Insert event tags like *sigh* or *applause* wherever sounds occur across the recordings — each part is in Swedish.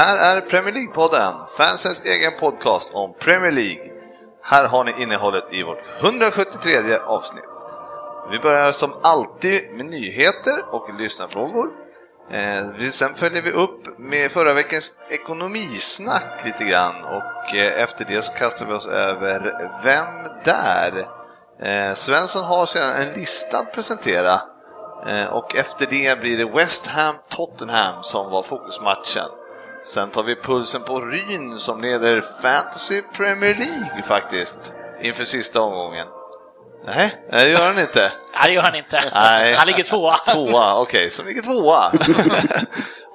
Här är Premier League-podden, fansens egen podcast om Premier League. Här har ni innehållet i vårt 173 avsnitt. Vi börjar som alltid med nyheter och lyssnarfrågor. Eh, sen följer vi upp med förra veckans ekonomisnack lite grann och eh, efter det så kastar vi oss över Vem där? Eh, Svensson har sedan en lista att presentera eh, Och efter det blir det West Ham-Tottenham som var fokusmatchen. Sen tar vi pulsen på Ryn som leder Fantasy Premier League faktiskt, inför sista omgången. Nej, det gör han inte. *laughs* Nej, det gör han inte. Nej. Han ligger tvåa. *laughs* Tvåa, okej, som ligger tvåa.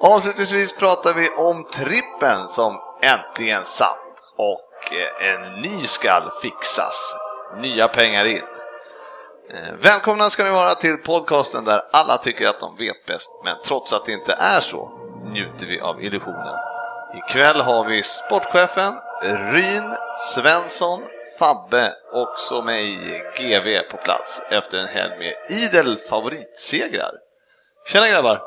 *laughs* Avslutningsvis pratar vi om trippen som äntligen satt och eh, en ny skall fixas. Nya pengar in. Eh, Välkomna ska ni vara till podcasten där alla tycker att de vet bäst, men trots att det inte är så njuter vi av illusionen. Ikväll har vi sportchefen Ryn Svensson, Fabbe och så mig, GV, på plats efter en helg med idel favoritsegrar. Tjena grabbar!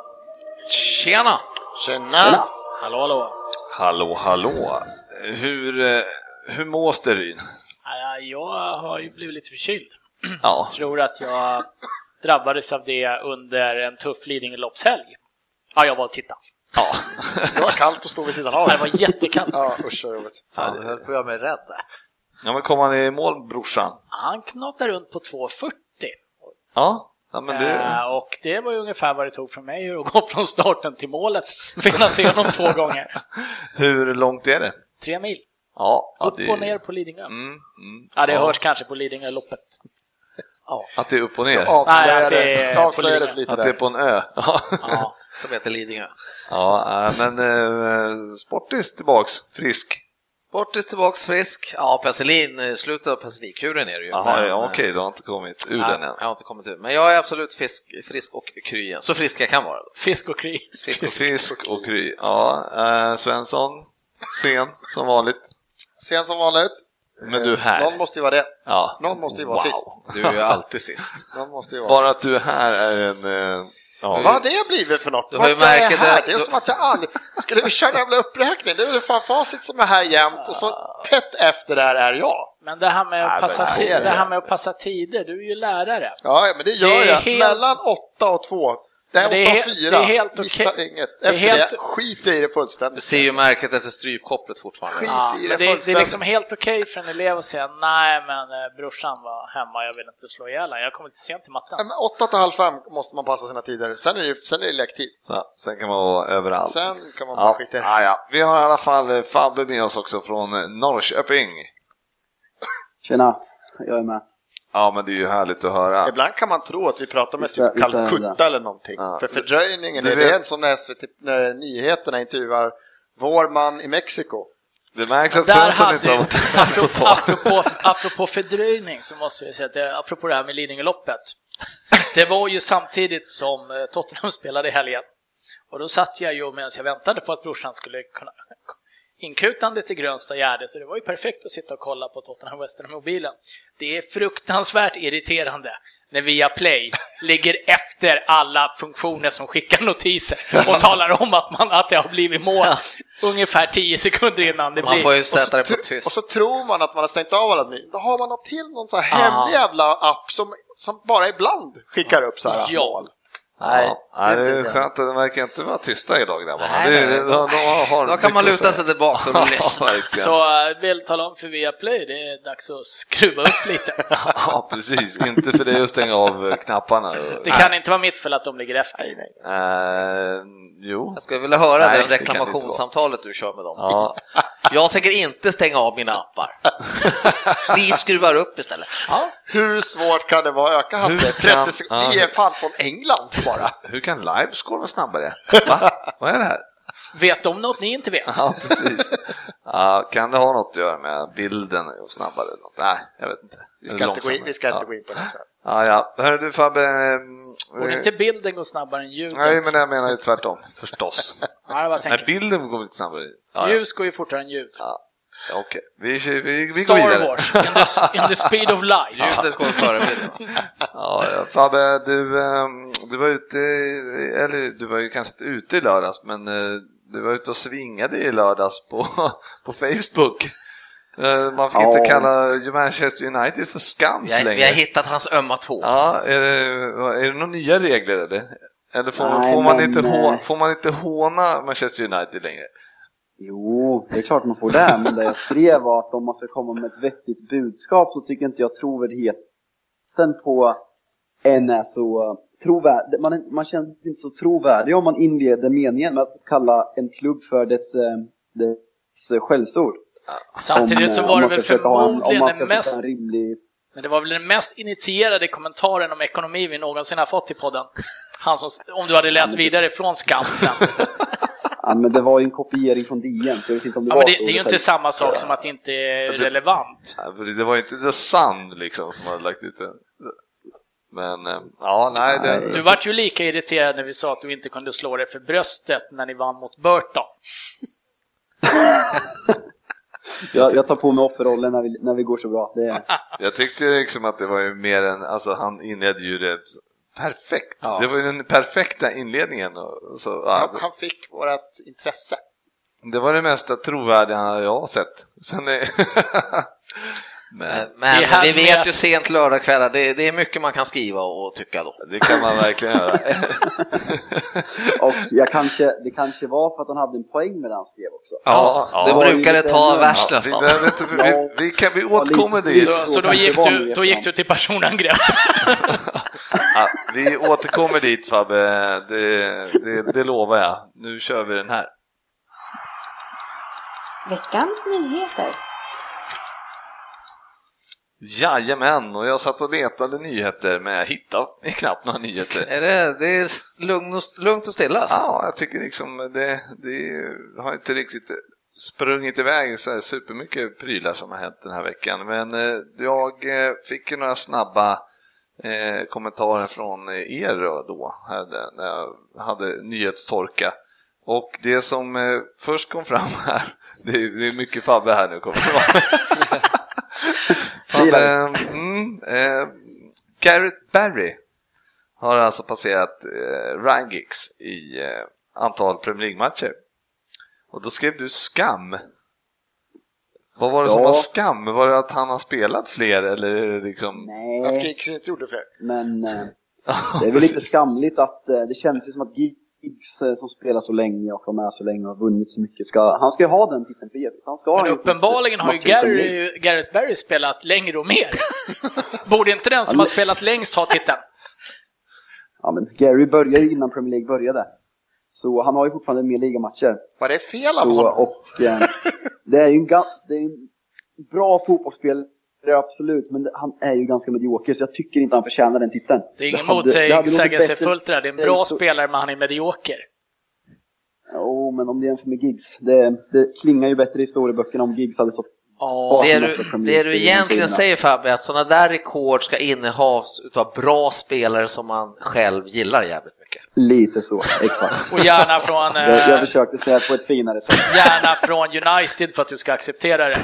Tjena! Tjena! Hallå, hallå. Hallå, hallå! Hur, eh, hur mås det Ryn? Ja, Jag har ju blivit lite förkyld. *clears throat* Ja, Tror att jag drabbades av det under en tuff Lidingö-loppshelg. Ja, jag var och tittade. Ja. Det var kallt att stå vid sidan av. Det var jättekallt. Ja, usch vad jobbigt. Fan, du höll på att göra mig rädd där. ja men kom han i mål brorsan? Han knatade runt på 2.40. Ja, ja men det... Eh, Och det var ju ungefär vad det tog för mig att gå från starten till målet. För att se honom två gånger. Hur långt är det? Tre mil. Ja, ja, Upp det- och ner på Lidingö. Mm, mm, Ja, det ja. hörs kanske på Lidingö-loppet. Att det är upp och ner? Nej, det Avslöjade, är på avslöjades lite Att det är där. på en ö? Ja, Ja. Som heter Lidingö. ja äh, men eh, Sportis tillbaks, frisk. Sportis tillbaks frisk. Ja, penicillin, eh, slutet av penicillinkuren är det ju. Jaha, ja, eh, okej, du har inte kommit ur nej, den än. Jag har inte kommit ut. Men jag är absolut fisk, frisk och kry igen. Så frisk jag kan vara. Då. Fisk och kry. Frisk Fisk och kry. Ja, eh, Svensson, sen som vanligt. Sen som vanligt. Men du är här. Någon måste ju vara det. Ja. Någon måste ju vara Wow. sist. Du är ju alltid sist. *laughs* Någon måste ju vara Bara sist. att du är här är en... eh, Ja, Vad har det blivit för något? Du har ju märkt här? det- Det är som att jag aldrig... Skulle vi köra en jävla uppräkning? Det är väl fan facit som är här jämt och så tätt efter där är jag. Men det här med att Nej, passa, det är det. det här med att passa tider, du är ju lärare. Ja, men det gör Det är jag. helt- Mellan åtta och två. Det är åtta och he- fyra. det är helt Missa okej. inget. Det är FC helt- skiter i det fullständigt. Du ser ju märket efter strypkopplet fortfarande. Skit Ja, i det men det, det är liksom helt okej för en elev att säga nej men eh, brorsan var hemma, jag vill inte slå ihjäl jag kommer lite sent till matten. Nej, men åtta till halv fem måste man passa sina tider. Sen är det, sen är det lektid. så, sen kan man vara överallt. Sen kan man bara Ja, skita i det. ja, ja. Vi har i alla fall eh, Fabbe med oss också från Norrköping. Tjena, jag är med. Ja, men det är ju härligt att höra. Ibland kan man tro att vi pratar med typ det Calcutta eller någonting. Ja. För fördröjningen, Du är det en som när, SVT, när nyheterna intervjuar vår man i Mexiko? Det märks att Där Svensson inte har varit här *laughs* *laughs* på apropå, apropå fördröjning så måste jag säga att det, apropå det här med Lidingöloppet. Det var ju samtidigt som eh, Tottenham spelade i helgen. Och då satt jag ju medan jag väntade på att brorsan skulle kunna inkutande till Grönsta Gärde, så det var ju perfekt att sitta och kolla på Tottenham West Ham-mobilen. Det är fruktansvärt irriterande när Viaplay *laughs* ligger efter alla funktioner som skickar notiser och talar om att, man, att det har blivit mål ungefär 10 sekunder innan det Man blir. får ju Och så, sätta det på tyst. och så tror man att man har stängt av alla ny. Då har man något till någon sån här hemlig jävla app som, som bara ibland skickar upp så här Ja. mål. Nej, Ja, det inte är det. skönt att de verkar inte vara tysta idag grabbarna. Nej, Det- nej, de- de har Då kan man luta sig tillbaka och lyssna. *laughs* Så jag vill tala om för Viaplay, det är dags att skruva upp lite. *laughs* Ja, precis. Inte för dig att stänga av eh, knapparna. Det kan inte vara mitt fel att de ligger efter. Nej, nej. Eh, jo. Jag skulle vilja höra Nej, det det det inte reklamationssamtalet du kör med dem. Ja. *laughs* Jag tänker inte stänga av mina appar. Vi skruvar upp istället. Hur svårt kan det vara att öka hastigheten? kan- 30 sekunder. Vi ja. är fan från England bara. Hur kan livescore vara snabbare? *laughs* Va? Vad är det här? Vet de något ni inte vet? Ja, precis. Ja, kan det ha något att göra med bilden och snabbare? eller något? Nej, jag vet inte. Vi ska, inte gå, in, vi ska inte ja. gå in på det. Ja, ja. Hör du Fabbe. Eh, Borde inte bilden gå snabbare än ljudet? Nej, men jag menar ju tvärtom, förstås. *laughs* Ja, Nej, bilden går lite snabbare. Ja. Ljus går ju fortare än ljud. Ja, Okej, vi, vi, vi går Star vidare. Wars, in the, in the speed of light. Ljudet går före bilden. *laughs* Ja, Fabbe, du, ehm, du var ute, eller du var ju kanske inte ute i lördags, men eh, du var ute och svingade i lördags på, *laughs* på Facebook. Eh, Man fick Ja. inte kalla Manchester United för skams Vi har, längre. vi har hittat hans ömma tå. Ja, är det, är det några nya regler eller? Eller får, Nej, får, man men, inte eh, hå, får man inte håna Manchester United längre? Jo, det är klart man får det, men det jag skrev var att om man ska komma med ett vettigt budskap så tycker inte jag trovärdigheten på en är så trovärdig. Man, man känns inte så trovärdig om man inleder meningen med att kalla en klubb för dess, eh, dess skällsord. Samtidigt så Om, eh, var det väl en- förmodligen den mest rimlig... Men det var väl den mest initierade kommentaren om ekonomi vi någonsin har fått i podden. Han som, om du hade läst vidare från Skam sen. *laughs* Ja, men det var ju en kopiering från DN, så jag vet inte om det Ja, var det, så. det är ju inte samma sak som att det inte är relevant. Det var ju inte The Sun liksom som hade lagt ut det. Men, eh, ja, nej. Det, Du vart ju lika irriterad när vi sa att du inte kunde slå dig för bröstet när ni vann mot Burton. *laughs* Jag, jag tar på mig offerrollen när vi, när vi går så bra. Det *laughs* Jag tyckte liksom att det var ju mer än, alltså han inledde ju det perfekt. Ja. Det var ju den perfekta inledningen. Och så, Han, ja, han fick vårt intresse. det var det mesta trovärdiga jag har sett. Sen är... *laughs* *laughs* Men Men Det här vi vet ju sent lördagskvällar, det, det är mycket man kan skriva och tycka då. det kan man verkligen göra. *laughs* och jag kanske, det kanske var för att han hade en poäng med det han skrev också. Ja, Ja, det ja. brukar det ta Ja, värst Ja, vi, nästan. behöver inte, vi, vi, kan, vi återkommer dit. Så, Så då, gick du, då gick du till personangrepp. *laughs* Ja, vi återkommer dit Fabbe, det, det, det lovar jag. Nu kör vi den här. Veckans nyheter. Jajamän, och jag satt och letade nyheter men jag hittade knappt några nyheter. Är det, det är lugn och, lugnt och stilla alltså. Ja, jag tycker liksom det, det har inte riktigt sprungit iväg så här supermycket prylar som har hänt den här veckan. Men eh, jag eh, fick ju några snabba eh, kommentarer från er då, här, när jag hade nyhetstorka. Och det som eh, först kom fram här, *laughs* det är, det är mycket Fabbe här nu kommer det vara. *laughs* *laughs* Fabbe, mm, eh, Garrett Barry har alltså passerat eh, Ryan Giggs i eh, antal Premier League-matcher. Och då skrev du skam. Vad var det som Ja. var skam? Var det att han har spelat fler eller är det liksom... Att Nej, Giggs inte gjorde fler. men eh, *laughs* det är väl lite skamligt att eh, det känns ju som att Giggs eh, som spelar så länge och var med så länge och har vunnit så mycket, ska, han ska ju ha den titeln för evigt. Han ska Men uppenbarligen har ju. Gary, Gareth Barry spelat längre och mer. *laughs* Borde inte den som har spelat längst ha titeln? *laughs* Ja, men Gary började ju innan Premier League började. Så han har ju fortfarande mer ligamatcher. Var det fel av Så, honom? och eh, det är ju en, ga- det är en bra fotbollsspelare, absolut, men det, han är ju ganska medioker, så jag tycker inte han förtjänar den titeln. Det är ingen det motsägelsefullt det där. Det är en bra så- spelare men han är medioker. Jo, men om det jämför med Giggs. Det, det klingar ju bättre i historieböckerna om Giggs hade stått Ja, Det du, det du egentligen säger Fabbe, är att sådana där rekord ska innehas av bra spelare som man själv gillar jävligt mycket. Lite så, exakt. *laughs* och gärna från, Jag, jag eh, försökte säga det på ett finare sätt. gärna från United för att du ska acceptera det.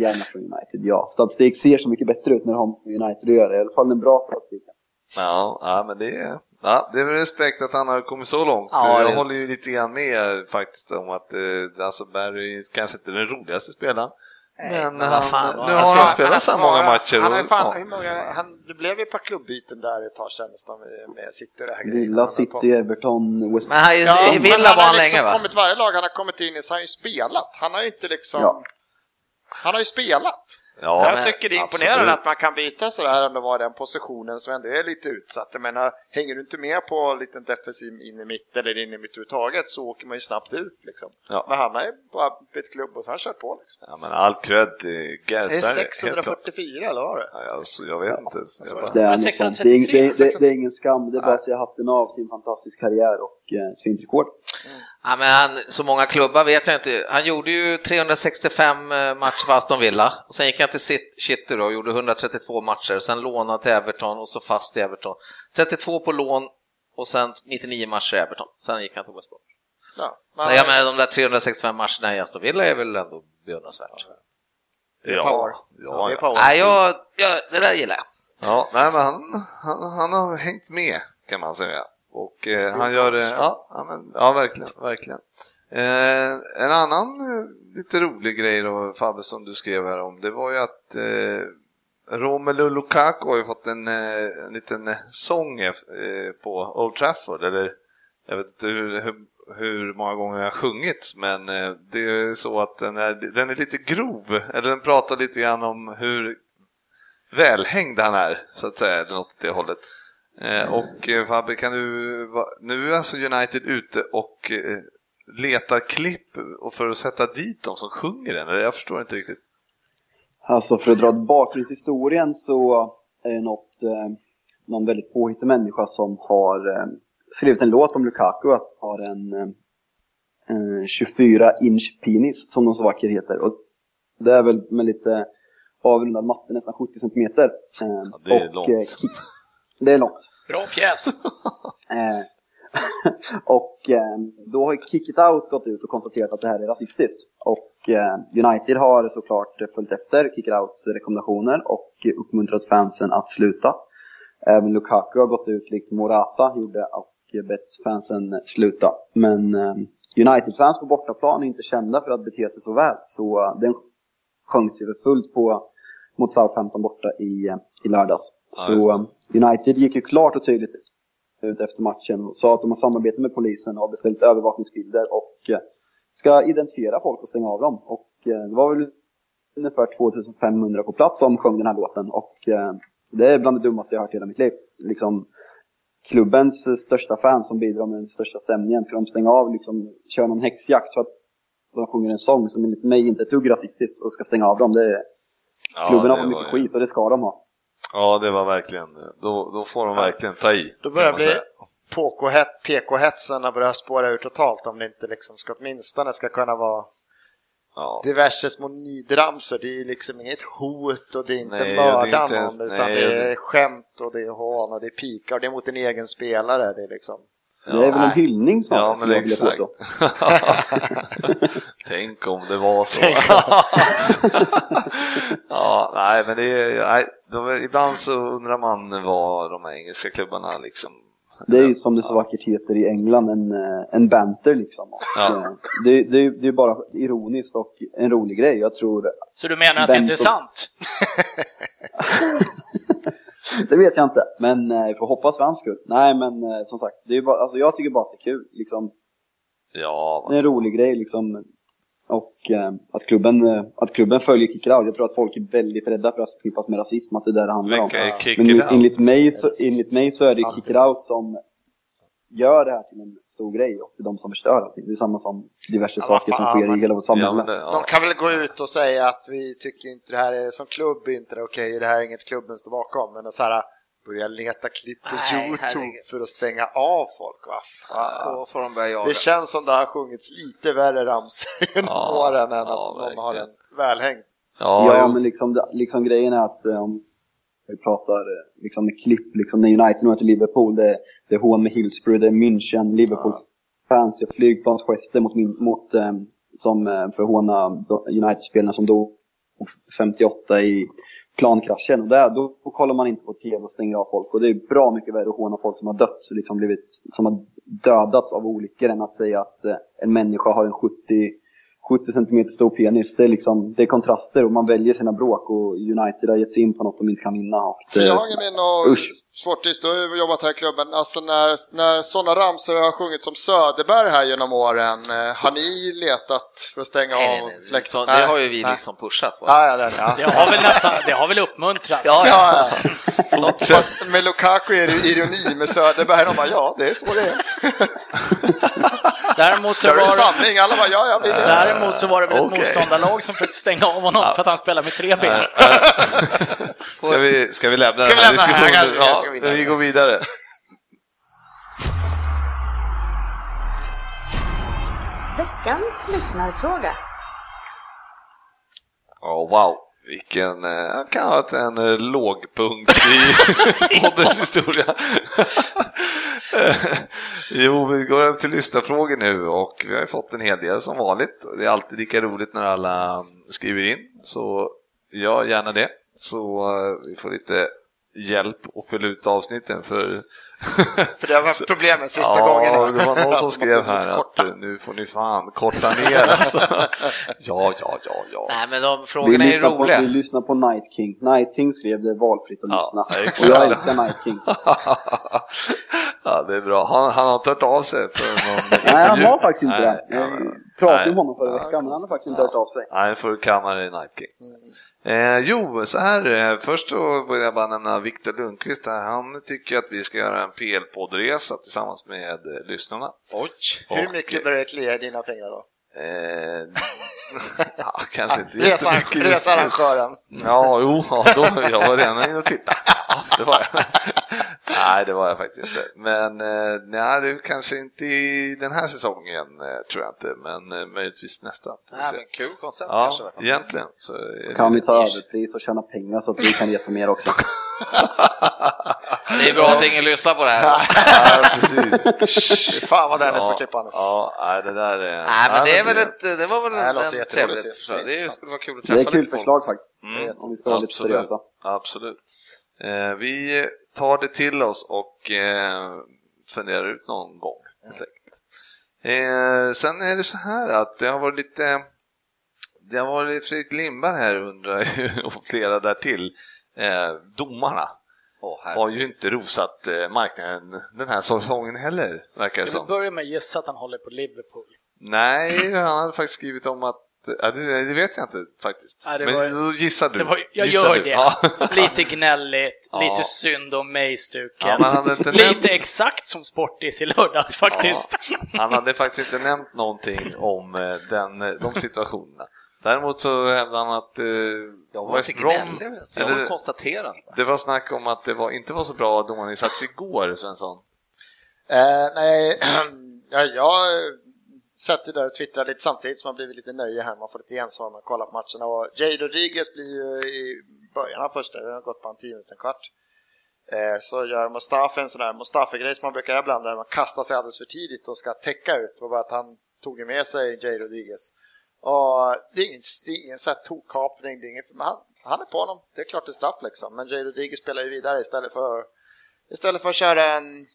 Gärna från United, ja. Statistik ser så mycket bättre ut när de har med United att göra. I alla fall den bra statistiken. Ja, ja men det är, ja, det är väl respekt att han har kommit så långt. Ja, jag det- håller ju lite grann med faktiskt om att eh, alltså Barry är kanske inte den roligaste spelaren. Men, men vad han, fan, nu alltså, har han Han spelat så många matcher. Han och- fan, ja. hur många, han, det blev ju ett par klubbyten där ett tag sedan nästan med, City och det här. Villa, Han. City, Everton, West Men han, i Ja, i men Villa han var har han liksom länge va? kommit varje lag han har kommit in i så har han ju spelat. Han har ju inte liksom... Ja. Han har ju spelat. Ja, jag men tycker det är absolut. imponerande att man kan byta sådär ändå vara i den positionen som ändå är lite utsatt. Jag menar, hänger du inte med på en liten defensiv in i mitt eller in i mitt överhuvudtaget så åker man ju snabbt ut liksom. Ja. Men han har ju bara bytt klubb och så har han kört på liksom. ja, men all cred till Gareth Det är Barry, helt klart. 644 eller vad var det? Ja, alltså, jag vet inte. Jag bara... Det är, Ja, något sånt. det, är, 633, det, är- det, det är ingen skam, det är bara att säga hatten av till en fantastisk karriär och ett fint rekord. Ja, men han, så många klubbar vet jag inte. Han gjorde ju 365 matcher för Aston Villa. Och sen gick han till City då och gjorde 132 matcher. Sen lånade till Everton och så fast i Everton. 32 på lån och sen 99 matcher i Everton. Sen gick han till West Brom. Ja. Så jag menar, de där 365 matcherna i Aston Villa är väl ändå beundransvärt. Ja, power. ja, det är ja. power. Nej, jag, jag, det där gillar jag. Ja, nej, men han, han, han har hängt med kan man säga. Och eh, han gör det, ja, ja, men, ja verkligen, verkligen. Eh, en annan eh, lite rolig grej då Fabbe som du skrev här om, det var ju att eh, Romelu Lukaku har ju fått en, eh, en liten eh, sång på Old Trafford, eller jag vet inte hur, hur, hur många gånger jag har sjungit, men det är så att den är, den är lite grov, eller den pratar lite grann om hur välhängd han är, så att säga, eller något åt det hållet. Eh, och eh, Fabbe, kan du, nu är alltså United ute och eh, letar klipp för att sätta dit dem som sjunger den, jag förstår inte riktigt. Alltså för att dra bakgrundshistorien så är det något, någon väldigt påhittig människa som har skrivit en låt om Lukaku, att har en eh, 24 inch penis som de så vacker heter. Och det är väl med lite avrundad matte nästan 70 centimeter. Eh, Ja, det är och, långt. Det är långt. Bra pjäs! *laughs* Eh, *laughs* och eh, då har Kick It Out gått ut och konstaterat att det här är rasistiskt. Och eh, United har såklart följt efter Kick It Outs rekommendationer och uppmuntrat fansen att sluta. Även Lukaku har gått ut likt Morata gjorde och bett fansen sluta. Men eh, United-fans på bortaplan är inte kända för att bete sig så väl. Så den sjöngs ju fullt på, mot Southampton borta i, i lördags. Ja, så United gick ju klart och tydligt ut efter matchen och sa att de har samarbete med polisen och har beställt övervakningsbilder och eh, ska identifiera folk och stänga av dem. Och eh, det var väl ungefär 2500 på plats som sjöng den här låten och eh, det är bland det dummaste jag har hört i hela mitt liv. Liksom, klubbens största fan som bidrar med den största stämningen, ska de stänga av, liksom, köra någon häxjakt för att de sjunger en sång som enligt mig inte är ett dugg rasistiskt och ska stänga av dem. Det är, klubben har det fått mycket ju- skit och det ska de ha. Ja, det var verkligen, då, då får de verkligen ta i. Då börjar bli PK-hetsen har börjat spåra ur totalt om det inte liksom ska åtminstone ska kunna vara Ja. diverse små nidramsor. Det är ju liksom inget hot och det är inte Nej, mörda ens- någon utan nej, det är skämt och det är hån och det är pikar och det är mot en egen spelare. Det är liksom... Det är väl en hyllning snarare, Ja, skulle men jag vilja exakt. påstå. *laughs* Tänk om det var så. *laughs* ja, nej, men det är, nej, de, ibland så undrar man vad de här engelska klubbarna liksom... Det är ju som det så vackert heter i England, en, eh, en banter liksom. Ja. eh, det, det, det är bara ironiskt och en rolig grej. Jag tror, Så du menar att det inte är sant? *laughs* *laughs* det vet jag inte, men eh, får hoppas för hans skull. Nej men eh, som sagt, det är bara, alltså, jag tycker bara att det är kul. Liksom, Ja, det är en rolig grej liksom. Och eh, att, klubben, eh, att klubben följer Kick It Out. Jag tror att folk är väldigt rädda för att förknippas med rasism, att det är det det handlar om. vilka är kick Men it en- out? enligt mig, så, enligt mig så är det Kick It Out som gör det här till en stor grej och det är de som förstör allting. Det är samma som diverse Ja, saker som sker i hela vårt samhälle. Ja, ja. De kan väl gå ut och säga att vi tycker inte det här är som klubb, inte det är okej, det här är inget klubben står bakom. Men så här, börja leta klipp på Nej, YouTube herregud. för att stänga av folk. Va fan. Då får de börja jaga. Det känns som det har sjungits lite värre ramsor *laughs* genom Ja, åren än att ja, någon har verkligen. en välhängd. Ja, Ja, men liksom, liksom grejen är att eh, om vi pratar eh, liksom med klipp, liksom när United möter Liverpool, det, det är med Hillsborough, det är München, Liverpool-fans, det är flygplansgester mot, mot, eh, som, eh, för att håna de- United-spelarna som dog 58 i plankraschen. Och där, då, då kollar man inte på TV och stänger av folk. Och det är bra mycket värre att håna folk som har dött, liksom blivit, som har dödats av olyckor än att säga att eh, en människa har en 70 70 cm stor penis. Det är liksom, det är kontraster och man väljer sina bråk och United har gett sig in på något de inte kan vinna. Och det, jag har ingen minne av. Sportis, du har ju jobbat här i klubben, alltså när, när sådana ramsor har sjungit som Söderberg här genom åren, eh, har ni letat för att stänga Nej, av nej, nej. Så, det har ju vi Nej. liksom pushat. Va? Ja, ja, det, ja. Det har väl nästan, det har väl uppmuntrats. Ja, Ja, ja. Fast med Lukaku är det ju ironi, med Söderberg, de bara ja, det är så det är. *laughs* Däremot så var det sanning, alla bara ja, ja, vi vet. däremot så var det väl ett Okej. motståndarlag som försökte stänga av honom för att han spelar med tre ben. *laughs* Ska vi, ska vi lämna Ska vi den här diskussionen? Ja, ska vi vi går vidare. Veckans lyssnarfråga. Ja, wow. Vilken, eh, kan ha varit en eh, lågpunkt i *laughs* poddens historia. *laughs* jo, vi går över till lyssnarfrågor nu och vi har ju fått en hel del som vanligt. Det är alltid lika roligt när alla skriver in, så gör gärna det. Så eh, vi får lite hjälp att fylla ut avsnitten för för det har varit problemet sista ja, gången. det var någon som skrev *laughs* här att eh, nu får ni fan korta ner alltså. *laughs* Ja, ja, ja, ja. Nej, men de vi, frågorna är lyssnar på, roliga. vi lyssnar på Night King. Night King skrev det valfritt att Ja, lyssna. exakt. Och jag älskar Night King. *laughs* ja, det är bra. Han, han har inte hört av sig för någon Nej, han har faktiskt inte Nej, det. ja, Jag pratade med honom förra veckan, men han har faktiskt inte hört av sig. Nej, för kammare i Night King. Eh, jo, så här. Eh, först vill jag bara nämna Viktor Lundqvist här. Han tycker att vi ska göra en PL-poddresa tillsammans med eh, lyssnarna. Oj. Hur Och, mycket börjar det klia i dina fingrar då? Eh, *laughs* ja, kanske inte *laughs* researrangören. Ja, jo, ja, då, jag var redan inne och tittade. Det var jag. *laughs* Nej, det var jag faktiskt inte. Men eh, nej, det är kanske inte i den här säsongen, eh, tror jag inte, men eh, möjligtvis nästa. Nej, men kul koncept kanske. Ja, fall. egentligen. Så det- Kan vi ta överpris och tjäna pengar så att vi kan resa mer också? *laughs* Det är bra att ingen lyssnar på det här. *laughs* Ja, precis. Fan vad Dennis Ja, klippa nu. ja, nej, det där är... Nej, men det är väl det- ett, det var väl Nej, det låter en, en trevligt förslag. Det Intressant. skulle vara kul att Det är träffa ett kul lite folk. förslag faktiskt. Mm, Om vi ska vara lite absolut. seriösa. Absolut. Eh, vi tar det till oss och eh, funderar ut någon gång. Enkelt. Eh, sen är det så här att det har varit lite... Det har varit Fredrik Lindberg här undrar *laughs* och flera därtill. Eh, domarna här. har ju inte rosat eh, marknaden den här säsongen heller, verkar det Ska vi som. börja med att gissa att han håller på Liverpool? Nej, han hade faktiskt skrivit om att Ja, det, det vet jag inte faktiskt. Det Men var- då gissar du. Det var, jag Gissar gör du. det. Ja. *laughs* Lite gnälligt, Ja. lite synd om mig-stuket. Ja, lite nämnt- exakt som Sportis i lördags faktiskt. *laughs* Han hade faktiskt inte nämnt någonting om eh, den, eh, de situationerna. Däremot så hävdade han att eh, Jag var West inte Brom, gnällig, jag var konstaterande. det var snack om att det var, inte var så bra domarinsats igår, Svensson. Eh, nej, *clears throat* ja, jag satt ju där och twittrade lite samtidigt som man blivit lite nöje här, man får lite gensvar när man kollar på matcherna. Och Jay Rodriguez blir ju i början av första, det har gått på en 10 minuter, en kvart. Eh, så gör Mustafa en sån där Mustafa-grej som man brukar göra ibland där man kastar sig alldeles för tidigt och ska täcka ut. Det var bara att han tog ju med sig Jay Rodriguez. Och det är ingen, det är ingen så här tokkapning, det är ingen, men han, han är på honom. Det är klart det är straff liksom. Men Jay Rodriguez spelar ju vidare istället för, istället för att köra en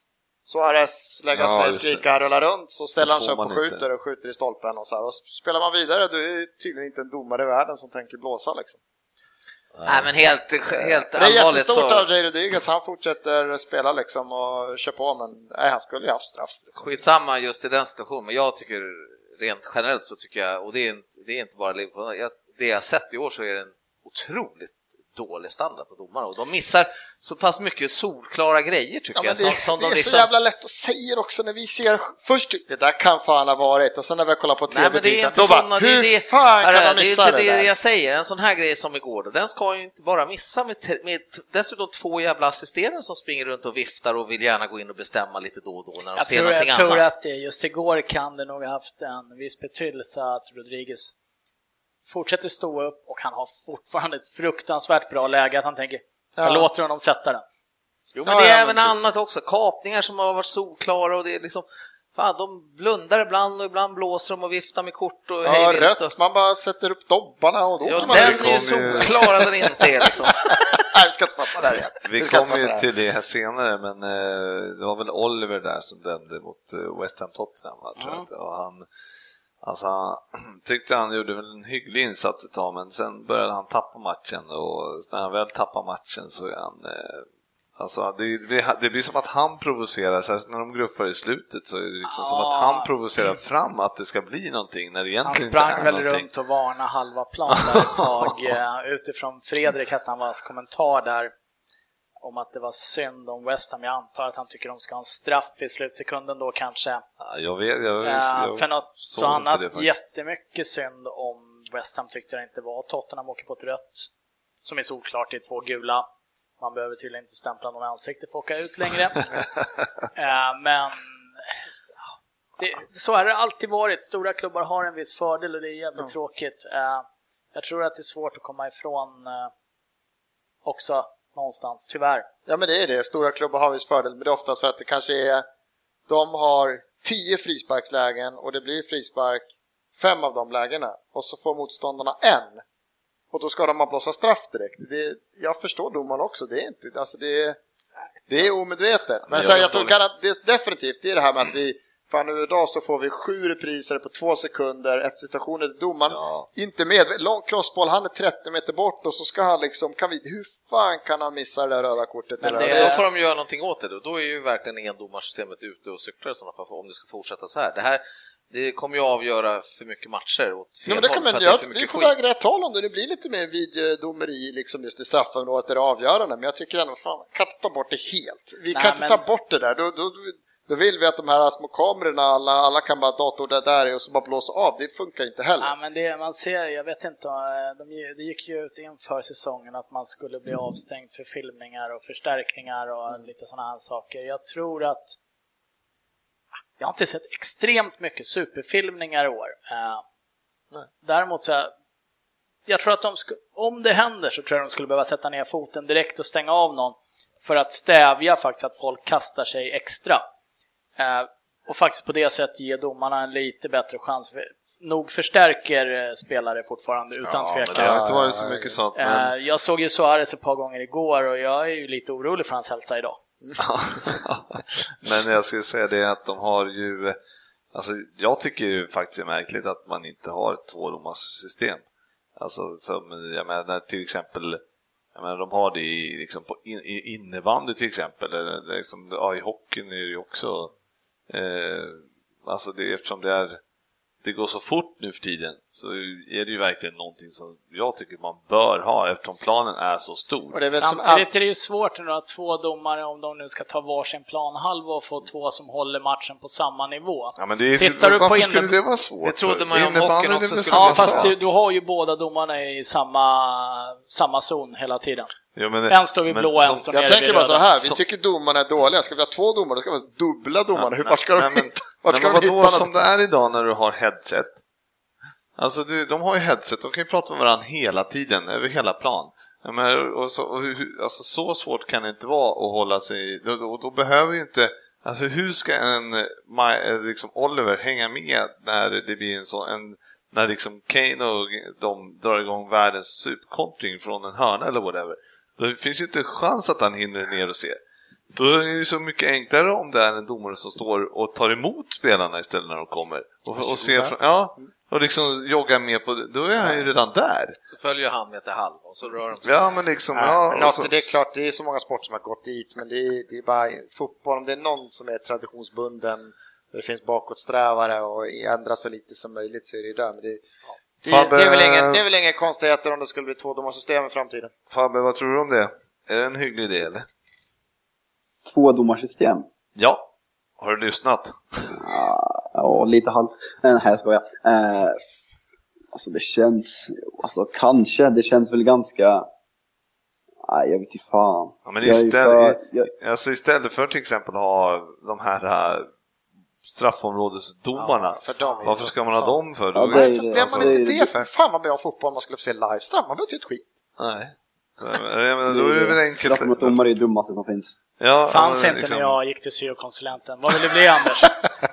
Suarez, lägga Ja, det. skrika, rulla runt, så ställer han sig upp och man inte. skjuter och skjuter i stolpen och så här. Och spelar man vidare, då är det tydligen inte en domare i världen som tänker blåsa liksom. Nej, men helt, helt Det är jättestort så... av Jay Rodriguez, han fortsätter spela liksom och kör på, men nej, han skulle ju haft straff. Liksom. Skitsamma just i den situationen, men jag tycker rent generellt så tycker jag, och det är inte, det är inte bara Liverpool, jag, det jag sett i år så är det en otroligt dålig standard på domarna och de missar så pass mycket solklara grejer tycker Ja, jag. det, som, som det de är liksom, så jävla lätt att säga också när vi ser först det där kan fan ha varit och sen när vi har kollat på Nej, men det är tv-tisen inte då bara såna, det är hur det, fan kan man det är missa inte det, det jag säger, en sån här grej som igår, då, den ska ju inte bara missa med, med dessutom två jävla assisterande som springer runt och viftar och vill gärna gå in och bestämma lite då och då när de Jag ser tror, någonting jag tror annat. att det, just igår kan det nog ha haft en viss betydelse att Rodriguez fortsätter stå upp och han har fortfarande ett fruktansvärt bra läge att han tänker jag Ja. låter honom sätta den. Jo, men Ja, det är ja, även men typ. annat också, kapningar som har varit solklara och det är liksom Fan, de blundar ibland och ibland blåser de och viftar med kort och Ja, rött, och- man bara sätter upp dobbarna och då Ja, man den är ju solklar att den inte är liksom. *laughs* Nej, vi ska inte fastna där igen. Vi inte kommer ju till det här senare, men eh, det var väl Oliver där som dömde mot eh, West Ham Tottenham, va, tror jag. Mm. inte. Och han, Alltså, *clears throat* tyckte han gjorde väl en hygglig insats ett tag, men sen började han tappa matchen och när han väl tappar matchen så är han... Eh, alltså, det, blir, det blir som att han provocerar, särskilt när de gruffar i slutet så är det liksom som att han provocerar fram att det ska bli någonting när det Han egentligen inte sprang är väl någonting. runt och varnade halva plan där ett tag *laughs* eh, utifrån Fredrik Hattanvas kommentar där om att det var synd om West Ham. Jag antar att han tycker de ska ha en straff i slutsekunden då kanske. Ja, jag vet, jag, Eh, jag, för något så det faktiskt. jättemycket synd om West Ham tyckte det inte var. Tottenham åker på ett rött som är solklart i två gula. Man behöver tydligen inte stämpla någon i ansiktet för att åka ut längre. *laughs* Eh, men det, så har det alltid varit. Stora klubbar har en viss fördel och det är jävligt tråkigt. Eh, jag tror att det är svårt att komma ifrån också någonstans, tyvärr. Ja men det är det, stora klubbar har viss fördel, men det är oftast för att det kanske är de har tio frisparkslägen och det blir frispark fem av de lägena och så får motståndarna en. Och då ska de blåsa straff direkt. Det, jag förstår domaren också, det är inte, alltså det det är omedvetet. Men Men sen, jag tror garant- det är definitivt, det är det här med att vi Fan nu idag så får vi sju repriser på två sekunder efter stationen. Domaren Ja. inte med. Lång crossboll, han är 30 meter bort och så ska han liksom, kan vi, hur fan kan han missa det där röda kortet? Men eller? det- Då får de göra någonting åt det. Då, då är ju verkligen endomarsystemet ute och cyklar i sådana fall om det ska fortsätta så här. Det här det kommer ju avgöra för mycket matcher åt fel Ja, men det håll kan för man att det är för Vi är på väg rätt håll om det nu blir lite mer videodomeri liksom just i straffområdet är det avgörande. Men jag tycker ändå, fan, kan inte ta bort det helt. Vi Nej, kan inte men- ta bort det där. Då, då, då vill vi att de här små kamerorna, alla, alla kan bara dator där, där och så bara blåsa av. Det funkar inte heller. Ja, men det, man ser, jag vet inte, eh, de, det gick ju ut inför säsongen att man skulle bli avstängd för filmningar och förstärkningar och lite sådana här saker. Jag tror att jag har inte sett extremt mycket superfilmningar i år. Eh, Nej. Däremot så jag tror att de om det händer så tror jag de skulle behöva sätta ner foten direkt och stänga av någon för att stävja faktiskt att folk kastar sig extra. Eh, och faktiskt på det sättet ge domarna en lite bättre chans. För nog förstärker eh, spelare fortfarande utan Ja, men tvekan. det har inte varit så mycket sånt. Men... Eh, jag såg ju Suarez ett par gånger igår och jag är ju lite orolig för hans hälsa idag. *laughs* Men jag skulle säga det att de har ju, alltså jag tycker ju faktiskt det är märkligt att man inte har ett tvådomarsystem. Alltså som, jag menar till exempel, jag menar de har det i, liksom på in, i innebandy till exempel, eller liksom, ja, i hockeyn är det ju också, eh, alltså det, eftersom det är det går så fort nu för tiden så är det ju verkligen någonting som jag tycker man bör ha eftersom planen är så stor. Och det är Samtidigt är det ju svårt nu att två domare, om de nu ska ta varsin planhalva och få två som håller matchen på samma nivå. Ja, men det är, Tittar du på varför inne- skulle det vara svårt? Det trodde man ju om hockeyn också skulle Ja, fast du, du har ju båda domarna i samma, samma zon hela tiden. Ja, men, En står vid men blå, en som- står Jag nere tänker vid bara så här, vi Så- tycker domarna är dåliga. Ska vi ha två domare, då ska vi ha dubbla domare. Hur, Nej, vart ska de nej, men- hitta? Vart ska men de hitta något? som det är idag när du har headset? Alltså du, de har ju headset, de kan ju prata med varandra hela tiden, över hela plan. Ja, men, och så, och alltså, så svårt kan det inte vara att hålla sig då, då, då behöver ju inte Alltså hur ska en eh, liksom Oliver hänga med när det blir en sån, en, när liksom Kane och de drar igång världens superkontring från en hörna eller whatever. Det finns ju inte en chans att han hinner ner och se. Då är det ju så mycket enklare om det är en domare som står och tar emot spelarna istället när de kommer. Och, och, ser, från- ja, och liksom joggar med på det. Då är han ju redan där. Så följer han med till halv och så rör de sig. Ja, men liksom... Ja, men något, så, det är klart, det är så många sporter som har gått dit, men det är, det är bara fotboll. Om det är någon som är traditionsbunden, där det finns bakåtsträvare och ändra så lite som möjligt så är det ju där. Men det, det, Fabbe- det, är väl ingen, det är väl inga konstigheter om det skulle bli tvådomarsystem i framtiden. Fabbe, vad tror du om det? Är det en hygglig idé eller? Tvådomarsystem. Ja. Har du lyssnat? Ja, lite halvt. Nej, jag skojar. Eh, alltså det känns, alltså kanske, det känns väl ganska, nej jag vet inte fan. Ja, men Jag istället, för- jag- alltså istället för till exempel ha de här äh, straffområdesdomarna. Ja, för dem Varför ska man ha dem för? Ja, Då- det blev alltså, man inte det- det för? Fan vad bra fotboll man skulle få se live. Man behöver inte ett skit. Nej. Så, jag menar, då är det väl enkelt. Straffområdesdomare är det dummaste som finns. Ja, Fanns men inte liksom- när jag gick till syokonsulenten. Vad vill det bli Anders?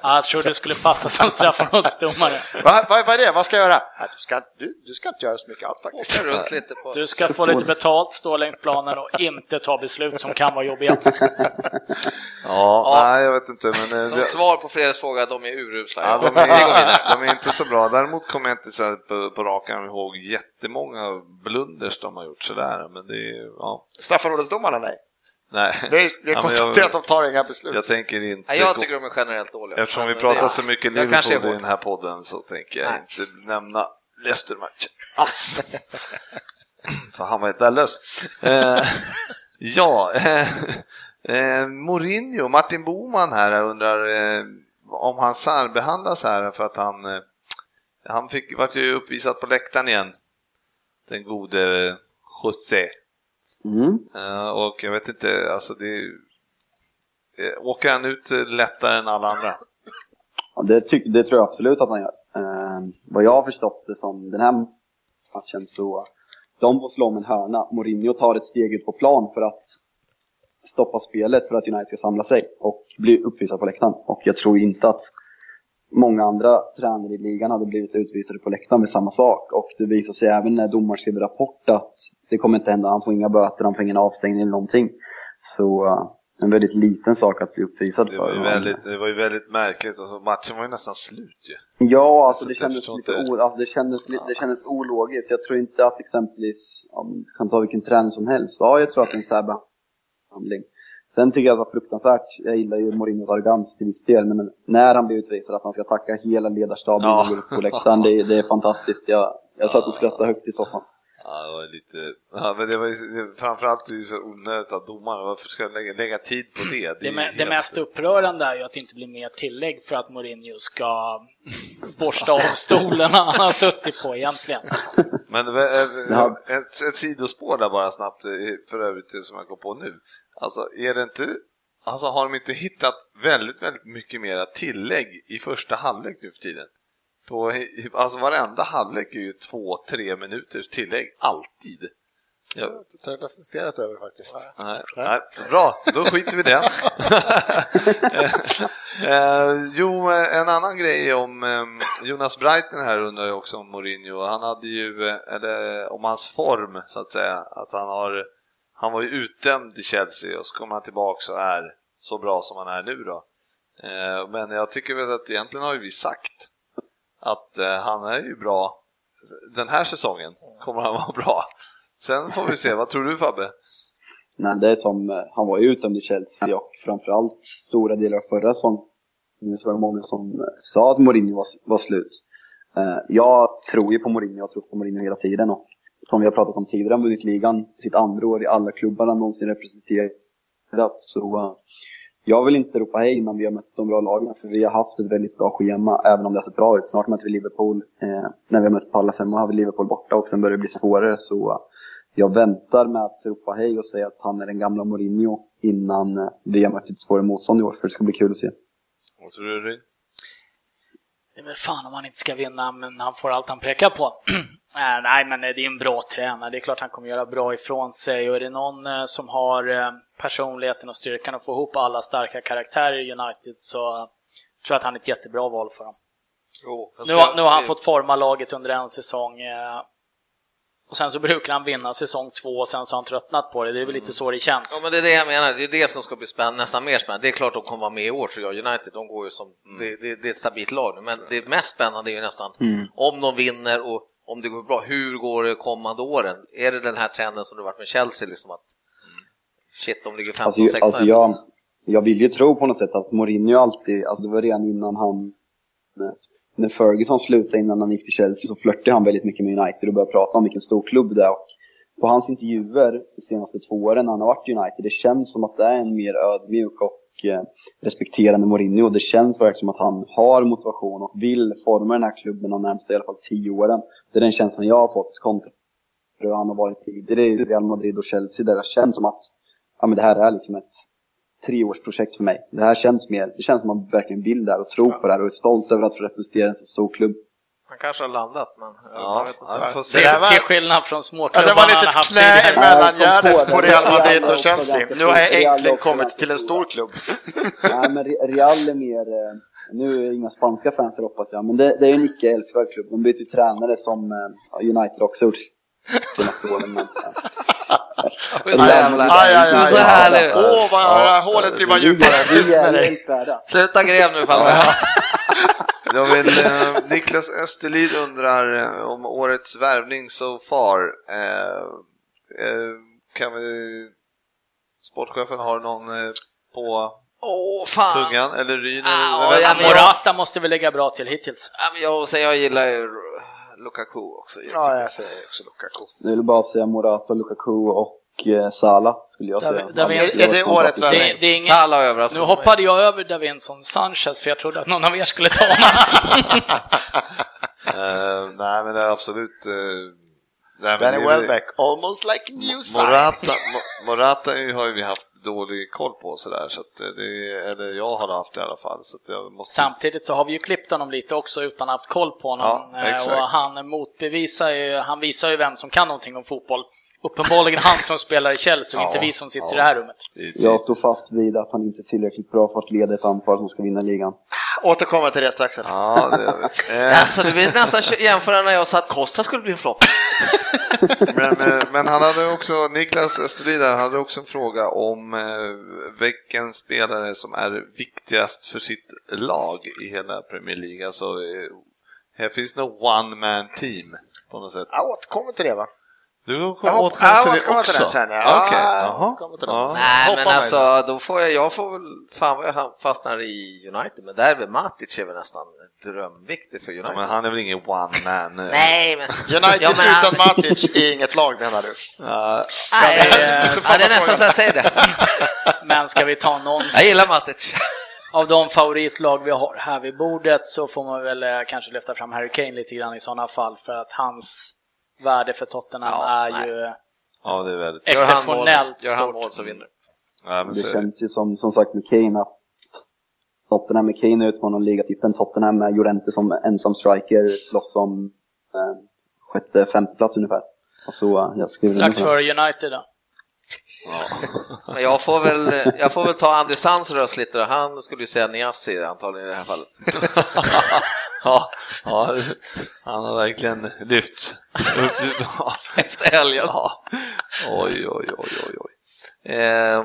Ja, jag tror du skulle passa som straffområdesdomare. Vad va, va är det? Vad ska jag göra? Du, ska, du, du ska inte göra så mycket allt faktiskt. Åka runt lite på... Du ska få lite betalt, stå längs planen och inte ta beslut som kan vara jobbiga. Ja, nej jag vet inte. Men, eh, Som svar på Fredriks fråga, de är urusla. Ja, de, är, de är inte så bra. Däremot kommer jag inte så här på, på rak arm ihåg jättemånga blunders de har gjort sådär. Men det är, ja, Straffområdesdomarna, nej. Nej. Vi, vi jag, att de tar inga beslut. jag tänker inte... Nej, jag tycker de är generellt dåliga. Eftersom vi pratar det- så mycket Liverpool i den här podden så tänker jag Nej. inte nämna Leicester-matchen alls. *laughs* För han var helt värdelös. Eh, ja, eh, eh, Mourinho, Martin Boman här undrar eh, om han särbehandlas här för att han, eh, han fick, vart ju uppvisad på läktaren igen. Den gode José. Mm. Eh, och jag vet inte, alltså det eh, Åker han ut eh, lättare än alla andra? Ja, det, det tror jag absolut att han gör. Eh, vad jag har förstått det som den här matchen så de får slå om en hörna. Mourinho tar ett steg ut på plan för att stoppa spelet för att United ska samla sig och bli uppvisad på läktaren. Och jag tror inte att många andra tränare i ligan hade blivit utvisade på läktaren med samma sak. Och det visar sig även när domaren skriver rapport att det kommer inte hända. Han får inga böter, han får ingen avstängning eller någonting. Så eh, en väldigt liten sak att bli uppvisad Det för. var ju väldigt, det var ju väldigt märkligt och så matchen var ju nästan slut ju. Ja, alltså Så det kändes, lite o, alltså det, kändes, li- det kändes ologiskt. Jag tror inte att exempelvis, om du kan ta vilken tränare som helst, ja jag tror att det är en särbehandling. Sen tycker jag att det var fruktansvärt, jag gillar ju Mourinhos arrogans till viss del, men när han blir utvisad att han ska tacka hela ledarstaben Ja. som går upp på läktaren, det, det är fantastiskt. Jag, jag satt och skrattade högt i soffan. Ja, det var lite... Ja, men det var ju, det, framförallt är det ju så onödigt av domaren. Varför ska jag lägga, lägga tid på det? Det, me- helt- det mest upprörande är ju att det inte blir mer tillägg för att Mourinho ska borsta av stolen han har suttit på egentligen. Men det eh, ett, ett sidospår där bara snabbt, eh, för övrigt det som jag kom på nu. Alltså, är det inte... Alltså har de inte hittat väldigt, väldigt mycket mera tillägg i första halvlek nu för tiden? På, alltså varenda halvlek är ju två, tre minuters tillägg, alltid. Ja, Det har jag reflekterat över faktiskt. Nej, nej, bra, då skiter vi i det. *laughs* eh, jo, en annan grej om eh, Jonas Breitner här undrar jag också om Mourinho. Han hade ju, eh, eller om hans form så att säga, att han har, han var ju utdömd i Chelsea och så kommer han tillbaka och är så bra som han är nu då. Eh, men jag tycker väl att egentligen har vi sagt att eh, han är ju bra. Den här säsongen kommer han vara bra. Sen får vi se, vad tror du Fabbe? Nej, det är som, eh, han var ju utdömd i Chelsea och framförallt stora delar av förra säsongen nu var det många som eh, sa att Mourinho var, var slut. Eh, jag tror ju på Mourinho, jag har trott på Mourinho hela tiden och som vi har pratat om tidigare, han vunnit ligan sitt andra år i alla klubbar han någonsin representerat. Så eh, jag vill inte ropa hej innan vi har mött de bra lagen, för vi har haft ett väldigt bra schema, även om det har sett bra ut. Snart möter vi Liverpool. Eh, när vi har mött Pallas hemma har vi Liverpool borta och sen börjar det bli svårare. Så jag väntar med att ropa hej och säga att han är den gamla Mourinho innan eh, vi har mött ett svårare motstånd i år, för det ska bli kul att se. Vad tror du? Det är väl fan om han inte ska vinna, men han får allt han pekar på. *clears throat* Eh, Nej, men det är en bra tränare. Det är klart han kommer göra bra ifrån sig. Och är det någon eh, som har eh, personligheten och styrkan att få ihop alla starka karaktärer i United så tror jag att han är ett jättebra val för dem. Jo, Nu har, nu har han fått forma laget under en säsong. eh, Och sen så brukar han vinna säsong två och sen så har han tröttnat på det. Det är väl lite så det Ja, känns. men det är det jag menar. Det är det som ska bli spännande, nästan mer spännande. Det är klart de kommer vara med i år, tror jag. United, de går ju som... Det, det, det är ett stabilt lag nu, men det mest spännande är ju nästan om de vinner och om det går bra. Hur går det kommande åren? Är det den här trenden som det varit med Chelsea, liksom att shit, de ligger 15-16 Alltså, alltså jag, jag vill ju tro på något sätt att Mourinho alltid, alltså det var redan innan han, när- Ferguson slutade innan han gick till Chelsea så flörtade han väldigt mycket med United och började prata om vilken stor klubb det är. Och på hans intervjuer de senaste två åren när han har varit i United, det känns som att det är en mer ödmjuk och Eh, respekterande Mourinho. Det känns verkligen som att han har motivation och vill forma den här klubben de närmsta i alla fall tio åren. Det är den känslan jag har fått kontra hur han har varit tidigare i Real Madrid och Chelsea där det känns som att ja, men det här är liksom ett treårsprojekt för mig. Det här känns mer, det känns som att man verkligen vill det här och tror på det här och är stolt över att få representera en så stor klubb. Han kanske har landat, men Ja, jag vet inte. ja, var- Till skillnad från Ja, småklubbarna det var lite knä emellan Ja, gärdet på. Real Madrid är och Chelsea. Nu har jag äntligen kommit till en stor klubb. *laughs* Nej, men Re- Real är mer, eh, nu är det inga spanska fans här hoppas jag, men det, det är en icke älskvärd klubb. De byter ju tränare som eh, ja, United också gjort senaste åren. *laughs* Ja. Så jävla... Aj, aj, Du är aj, så aj. härlig. Åh, vad hålet blir bara djupare. Tyst med är dig. Sluta gräv nu Falle. *laughs* Jag vill, eh, Niklas Österlid undrar eh, om årets värvning so far. Eh, eh, kan vi, sportchefen har någon eh, på Åh, fan. tungan eller Ryn? Ah, eller, ja, Morata måste vi lägga bra till hittills. Ja, men jag, så jag gillar ju Lukaku också. Ja, jag säger också Lukaku. Jag vill bara säga Morata, Lukaku och eh, Salah skulle jag säga. David- Alla Är det årets värvning? Det, det är ingen... Salah Nu överraskar mig. hoppade jag över Davinson Sanchez för jag trodde att någon av er skulle ta honom. *laughs* Eh, nej, men det är absolut... Eh, nej, Danny det är- Welbeck, almost like new sign. Morata, Mo- Morata har ju vi haft dålig koll på sådär, så att det, eller jag har haft i alla fall. Så att jag måste... Samtidigt så har vi ju klippt honom lite också utan att haft koll på honom. Ja, och han motbevisar ju, han visar ju vem som kan någonting om fotboll. Uppenbarligen han som spelar i Chelsea och Ja, inte vi som sitter ja. i det här rummet. Det Jag står fast vid att han inte är tillräckligt bra för att leda ett anfall som ska vinna ligan. Återkommer till det strax. Ja, det vi. *laughs* Eh, Alltså, du vill nästan jämföra när jag sa att Costa skulle bli en flopp. *laughs* Men, men, men han hade också, Niklas Österlid där, hade också en fråga om eh, vilken spelare som är viktigast för sitt lag i hela Premier League. Alltså, eh, här finns no one man team på något sätt. Jag återkommer till det va? Du Jag återkommer till det också? till den sen, ja. Ja, jaha. återkommer till den. Ja. Nej, men alltså, då får jag, jag får väl, fan vad jag fastnar i United, men där är väl Matic är väl nästan drömviktig för Ja, United. men han är väl ingen one man? Nej, men... *laughs* United Ja, men han- utan Matic är inget lag menar du? eh, *laughs* Nej, vi, ja, eh, det är nästan så jag säger det. Men ska vi ta någon Jag gillar Matic. av de favoritlag vi har här vid bordet så får man väl eh, kanske lyfta fram Harry Kane lite grann i sådana fall för att hans värde för Tottenham Ja, är nej. ju ja, det är väldigt... Ex- Gör han mål, Exceptionellt gör han stort. mål så vinner Ja, men Det så känns ju som, som sagt med Kane att Tottenham med Kane utmanar ligatiteln. Tottenham med Llorente som ensam striker slåss om eh, sjätte, femte plats ungefär. Alltså, jag strax före United då. Men jag får väl, jag får väl ta Andy Sands röst lite då. Han skulle ju säga Niassi antagligen i det här fallet. *laughs* ja, ja, han har verkligen lyft. Ja. Efter helgen. Ja. Oj, oj, oj, oj, oj. Ehm,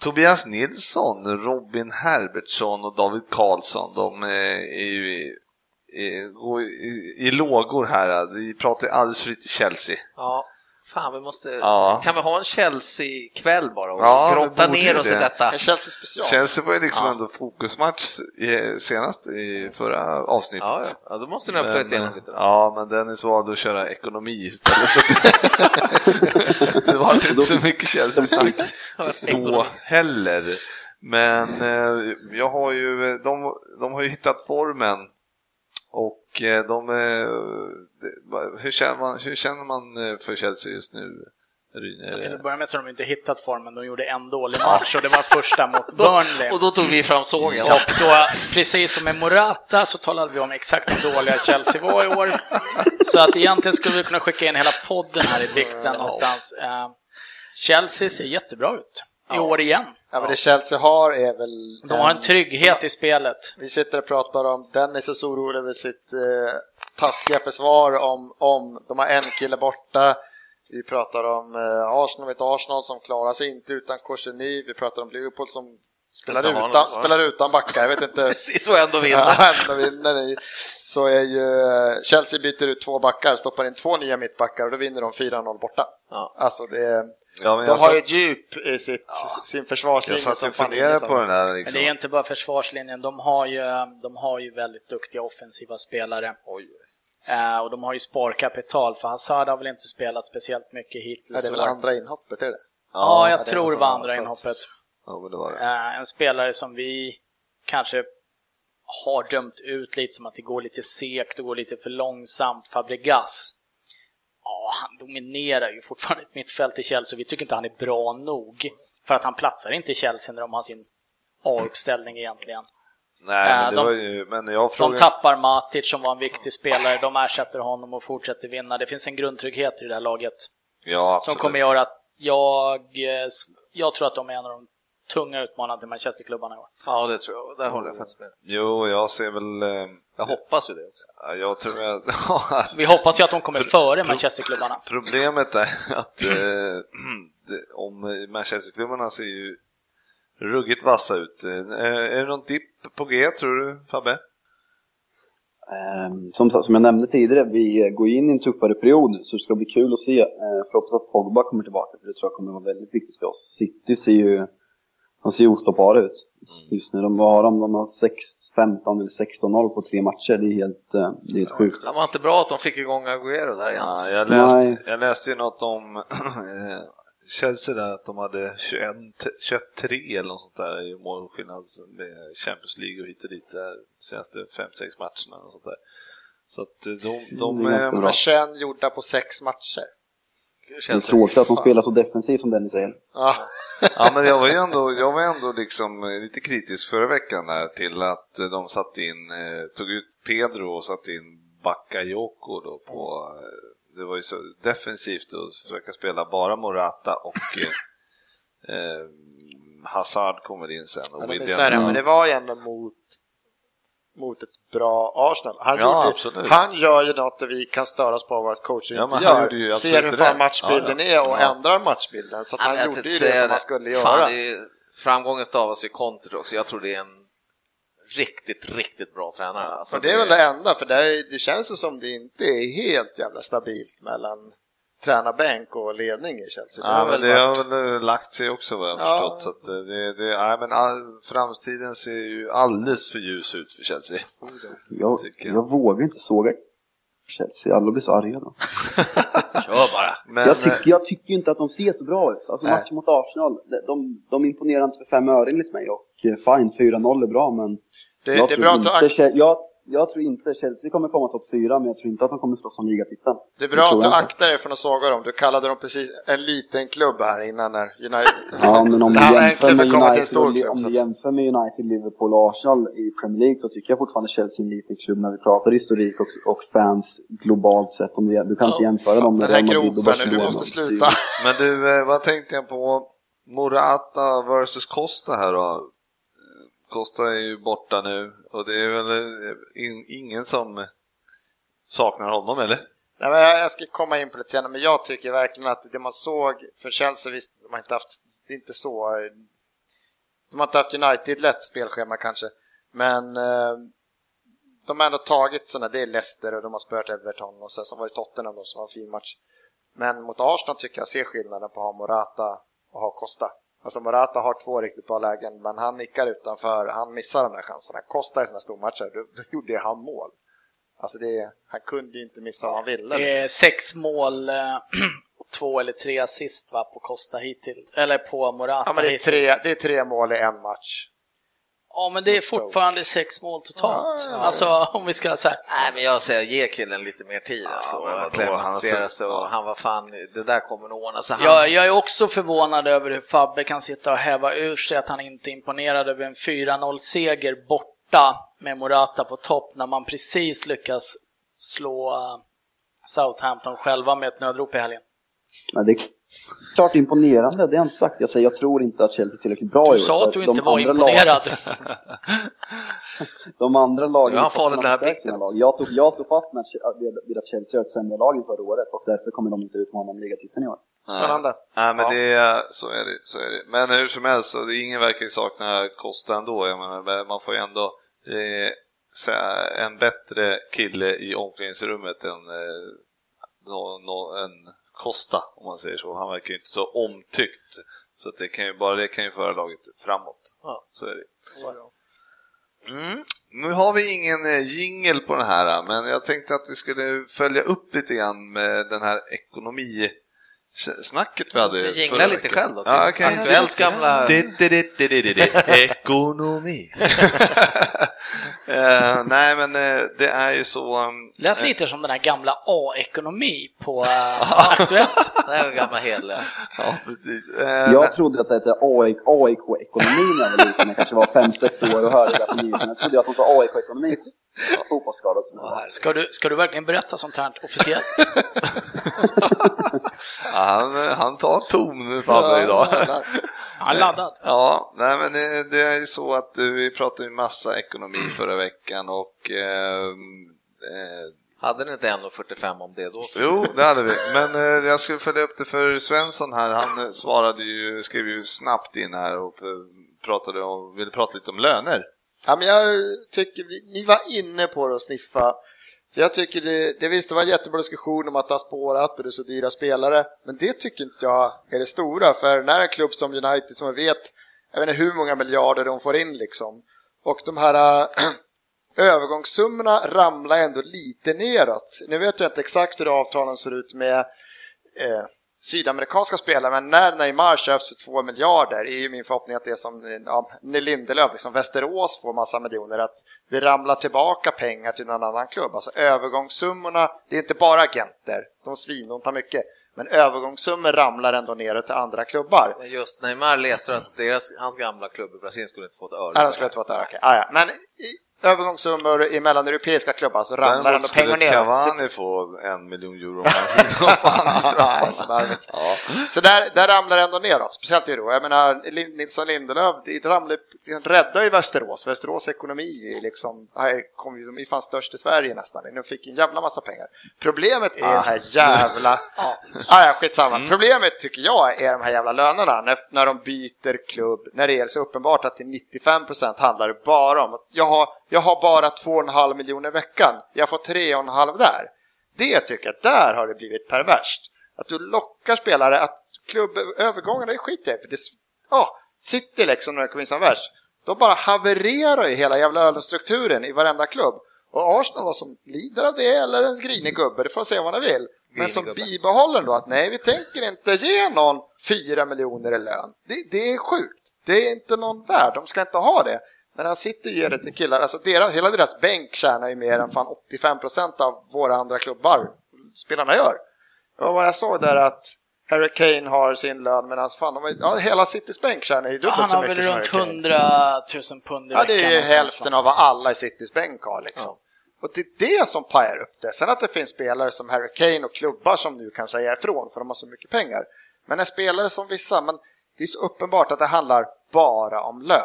Tobias Nilsson, Robin Herbertsson och David Karlsson, de eh, är ju i, i, i, i lågor här. Vi pratar ju alldeles för lite Chelsea. Ja, fan vi måste... Ja. Kan vi ha en Chelsea-kväll bara och Ja, vi grotta ner oss i det. detta? En Chelsea special. Chelsea var ju liksom Ja. ändå fokusmatch i, senast i förra avsnittet. Ja, ja. ja, då måste ni ha plöjt igenom lite. ja, men Dennis valde att köra ekonomi istället. Så *laughs* det var inte så mycket Chelsea-snack då heller. Men eh, jag har ju, de, de har ju hittat formen och eh, de, eh, hur, känner man, hur känner man eh, för Chelsea just nu? Ryn? Till att börja med så har de inte hittat formen, de gjorde en dålig match och det var första mot *laughs* Burnley. Och då tog vi fram sågen. Och då, precis som med Morata, så talade vi om exakt hur dåliga Chelsea var i år. Så att egentligen skulle vi kunna skicka in hela podden här i bikten någonstans. Chelsea ser jättebra ut i år igen. Ja, men det Chelsea har är väl... De har en trygghet i spelet. Vi sitter och pratar om, Dennis är så orolig över sitt eh, taskiga försvar om, om de har en kille borta. Vi pratar om eh, Arsenal, ett Arsenal som klarar sig inte utan Korseny. Vi pratar om Liverpool som spelar utan, någon, spelar utan backar. Jag vet inte. *laughs* Precis, och ändå vinner. *laughs* Ja, ändå vinner ni. Så är ju eh, Chelsea byter ut två backar, stoppar in två nya mittbackar och då vinner de 4-0 borta. Ja. Alltså det är, Ja, men de jag har satt- ju ett djup i sitt, sin Jag försvarslinje satt som och funderade på den där Men liksom. det är inte bara försvarslinjen, de har ju, de har ju väldigt duktiga offensiva spelare. Oj. Eh, och de har ju sparkapital, för Hazard har väl inte spelat speciellt mycket Ja, hittills. det är väl andra inhoppet, är det? Ja, jag det är tror det var andra inhoppet. Ja, men det var det. Eh, en spelare som vi kanske har dömt ut lite som att det går lite segt och går lite för långsamt. Fabregas. Ja, han dominerar ju fortfarande ett mittfält i Chelsea. Vi tycker inte han är bra nog. För att han platsar inte i Chelsea när de har sin A-uppställning egentligen. Nej, men, Eh, det de- var ju, men jag De frågade... tappar Matic som var en viktig spelare, de ersätter honom och fortsätter vinna. Det finns en grundtrygghet i det här laget Ja, som absolut. kommer göra att jag, eh, jag tror att de är en av de tunga utmanarna till Manchesterklubbarna i år. Ja, det tror jag. Där håller jag faktiskt med. Jo, jag ser väl... Jag hoppas ju det också. ja, Jag tror att... *laughs* Vi hoppas ju att de kommer före Manchesterklubbarna. Problemet är att eh, *clears throat* om Manchesterklubbarna ser ju ruggigt vassa ut. Eh, Är, det någon dipp på G tror du Fabbe? Ehm, Som, som jag nämnde tidigare, vi går in i en tuffare period så det ska bli kul att se. Eh, För hoppas att Pogba kommer tillbaka för det tror jag kommer vara väldigt viktigt för oss. City ser ju, de ser ostoppbara ut just nu. De har, de, de har 6, 15 eller 16-0 på tre matcher. Det är helt, eh, det är helt sjukt. Det var inte bra att de fick igång Agüero där igen. Ja, jag, Nej. läste, jag läste ju något om *clears throat* eh, Chelsea där, att de hade 21, 21-3 eller något sånt där i målskillnad med Champions League och hit och dit där senaste 5-6 matcherna och sånt där. Så att eh, de, de är bra. Men 21 gjorda på sex matcher. Det är Känns tråkigt att de spelar så defensivt som Dennis säger. Ja. Ja, men jag var ju ändå, jag var ändå liksom lite kritisk förra veckan där till att de satte in, eh, tog ut Pedro och satte in Bakayoko då på, eh, det var ju så defensivt att försöka spela bara Morata och *laughs* eh, eh, Hazard kommer in sen. Och Ja, det, men det var ju ändå mot, mot ett bra Arsenal. Han, Ja, gjorde, han gör ju något där vi kan störas på vad coachen Ja, inte gör. ju Ser hur fan matchbilden Ja, är och ja. ändrar matchbilden. Så han gjorde ju det som han skulle göra. Fan, är, framgången stavas ju konter också. Jag tror det är en riktigt, riktigt bra tränare. Alltså, Så det är väl det enda, för det, är, det känns ju som det inte är helt jävla stabilt mellan tränarbänk och ledning i Chelsea. Ja, har men väl det har varit- väl eh, lagt sig också vad jag har Ja. förstått. Så att eh, det, det, nej, men all, framtiden ser ju alldeles för ljus ut för Chelsea. Jag, jag. jag vågar inte såga Chelsea, alla blir så arga då. *laughs* Kör bara! Men, jag, eh, tycker, jag tycker inte att de ser så bra ut. Alltså Nej. matchen mot Arsenal, de, de, de imponerar inte för fem öre enligt mig. Och eh, fine, 4-0 är bra, men det, jag, det är bra att inte, Chel- jag, jag tror inte Chelsea kommer komma topp fyra, men jag tror inte att de kommer slåss om ligatiteln. det är bra att du inte. aktar dig från att såga dem. Du kallade dem precis en liten klubb här innan när United... *laughs* Ja, men om Det du, jämför inte för med United, klubb, om du jämför med United, Liverpool och Arsenal i Premier League så tycker jag fortfarande Chelsea är en liten klubb när vi pratar historik och, och fans globalt sett. Om du, du kan inte Ja, jämföra dem med Real Madrid och nu, du Barcelona. måste sluta. Men du, eh, vad tänkte jag på Morata versus Costa här då? Costa är ju borta nu och det är väl eh, in, ingen som saknar honom eller? Nej, men jag ska komma in på det senare, men jag tycker verkligen att det man såg för Chelsea, visst, de har inte haft, det är inte så, de har inte haft United lätt spelschema kanske, men eh, de har ändå tagit sådana, det är Leicester och de har spöat Everton och sen så var det Tottenham då som var en fin match. Men mot Arsenal tycker jag ser skillnaden på att ha Morata och ha Costa. Alltså Morata har två riktigt bra lägen, men han nickar utanför, han missar de där chanserna. Costa i sådana stormatcher, då, då gjorde han mål. Alltså det, han kunde ju inte missa vad han ville. Det Liksom. är sex mål eh, och *clears throat* två eller tre assist va, på Costa hittills, eller på Morata Ja, men det är, hittills. tre, det är tre mål i en match. Ja, men det är fortfarande sex mål totalt. Ja, ja, ja. Alltså om vi ska säga. Nej, men jag säger ge killen lite mer tid alltså. men vadå, Akklimatisera han sig och han var fan, det där kommer nog ordna sig. Han, Jag, jag är också förvånad över hur Fabbe kan sitta och häva ur sig att han inte är imponerad över en 4-0-seger borta med Morata på topp när man precis lyckas slå eh, Southampton själva med ett nödrop i helgen. Ja, det klart imponerande, det har jag inte sagt. Jag säger jag tror inte att Chelsea är tillräckligt bra i Du år. sa att du de inte var imponerad. *laughs* de andra lagen... Får har lite den här sina lag. Jag står, jag står fast med vid att Chelsea har ett sämre lag än förra året och därför kommer de inte utmana om ligatiteln i år. Spännande. Nej, men Ja. det är, så, är det, så är det. Men hur som helst, så det, ingen verkar ju sakna Costa ändå. Jag menar, man får ju ändå det är en bättre kille i omklädningsrummet än eh, nå, nå, en Costa, om man säger så. Han verkar ju inte så omtyckt. Så det kan ju, bara det kan ju föra laget framåt. Ja. Så är det. Mm. Nu har vi ingen eh, jingle på den här, men jag tänkte att vi skulle följa upp lite grann med den här ekonomi snacket vi hade Du jinglar lite själv då, typ. Ja, Aktuellt gamla-. Ekonomi. *laughs* *laughs* Eh, nej, men eh, det är ju så... um, Lät lite som den här gamla A-ekonomi på *laughs* uh, Aktuellt. Det är en gammal hedlös. Ja, precis. Eh, Jag trodde att det hette AIK-ekonomi när jag var liten, jag kanske var 5-6 år och hörde det på nyheterna. Jag trodde att de sa AIK-ekonomi. Fotbollsskadad som jag var. Ska du, ska du verkligen berätta sånt här officiellt? *laughs* ja, han, han tar ton nu Fabbe idag. Han är laddad. Ja, nej men det, det är ju så att eh, vi pratade ju massa ekonomi förra veckan och eh, eh, Hade ni inte 1,45 om det då? Jo, det hade vi. Men eh, jag skulle följa upp det för Svensson här. Han eh, svarade ju, skrev ju snabbt in här och eh, pratade om, ville prata lite om löner. Ja, men jag tycker ni var inne på det och sniffa. För jag tycker det, det visst, det var en jättebra diskussion om att det har spårat och det är så dyra spelare. Men det tycker inte jag är det stora. För när en klubb som United som jag vet, jag vet inte hur många miljarder de får in liksom. Och de här äh, *clears throat* övergångssummorna ramlar ändå lite neråt. Nu vet jag inte exakt hur avtalen ser ut med eh, sydamerikanska spelare, men när Neymar köps för 2 miljarder är ju min förhoppning att det är som ja, när Lindelöf, liksom Västerås får massa miljoner, att det ramlar tillbaka pengar till någon annan klubb. Alltså övergångssummorna, det är inte bara agenter, de svinontar mycket, men övergångssummor ramlar ändå ner till andra klubbar. Men Just Neymar läste att deras, hans gamla klubb i Brasilien skulle inte få ett öre. Nej, de skulle inte få ett öre, okej. Ah, ja. Men i övergångssummor i mellan europeiska klubbar så ramlar ändå pengar ner. Cavani få en miljon euro om han. *laughs* Nej, så där, där ramlar det ändå neråt, speciellt i Europa. Jag menar, Nilsson Lindelöf, det ramlar, räddar ju Västerås. Västerås ekonomi är liksom, kom ju, de är fan störst i Sverige nästan. De fick en jävla massa pengar. Problemet är den här jävla, *laughs* ja, ah, ja, skitsamma. Problemet tycker jag är de här jävla lönerna när, när de byter klubb, när det är så uppenbart att till 95% handlar det bara om att jag har, jag har bara 2,5 miljoner i veckan, jag får 3,5 där. Det tycker jag, där har det blivit perverst. Att du lockar spelare, att klubbövergångarna är skit i, för det, ja, City liksom när det kommer in som värst, de bara havererar ju hela jävla ölstrukturen i varenda klubb. Och Arsenal var som lider av det, eller en grinig gubbe, det får se vad man vill. Men som bibehåller då att nej, vi tänker inte ge någon 4 miljoner i lön. Det, det är sjukt. Det är inte någon värd, de ska inte ha det. Men han sitter och ger det till killar, alltså deras, hela deras bänk tjänar ju mer än fan 85% av våra andra klubbar spelarna gör. Det var vad jag sa där att Harry Kane har sin lön medan fan, de, har- ja, hela Citys bänk tjänar ju dubbelt Han så har mycket väl som runt Harry Kane. 100 000 pund i Ja, veckan. det är ju hälften av vad alla i Citys bänk har liksom. Och det är det som pajar upp det. Sen att det finns spelare som Harry Kane och klubbar som nu kan säga ifrån för de har så mycket pengar. Men en spelare som vissa, men det är så uppenbart att det handlar bara om lön.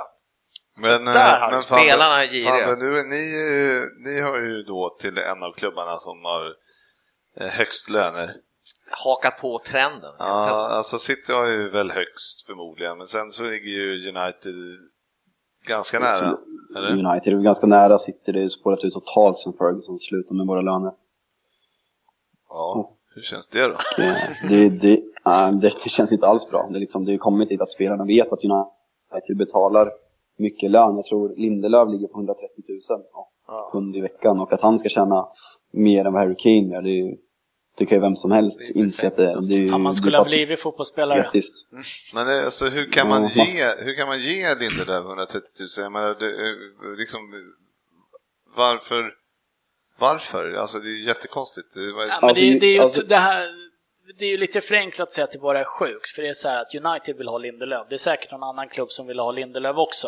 Men, Där eh, har men du Fabbe, spelarna är giriga. Nu, ni, eh, ni hör ju då till en av klubbarna som har eh, högst löner. Hakat på trenden. Ja, alltså City har ju väl högst förmodligen, men sen så ligger ju United ganska nära. Eller? United är ganska nära City, det är ju spårat ut totalt sen Ferguson slutade med våra löner. Ja, hur känns det då? Det, det, det, det, det känns inte alls bra. Det är liksom, det har kommit dit att spelarna vet att United betalar mycket lön. Jag tror Lindelöf ligger på 130 000 Ja. pund i veckan och att han ska tjäna mer än vad Harry Kane gör, det, ju- det kan ju vem som helst Det inse att det, det är ju... Fan, man det skulle ha blivit fotbollsspelare. Etiskt. Men eh, alltså, hur, kan man Ja. ge, hur kan man ge Lindelöf 130 000? Jag menar, det, eh, liksom, varför? Varför? Alltså det är ju jättekonstigt. Det var- Ja, men det, det, är ju, alltså- det, här, det är ju lite förenklat att säga att det bara är sjukt, för det är så här att United vill ha Lindelöf. Det är säkert någon annan klubb som vill ha Lindelöf också.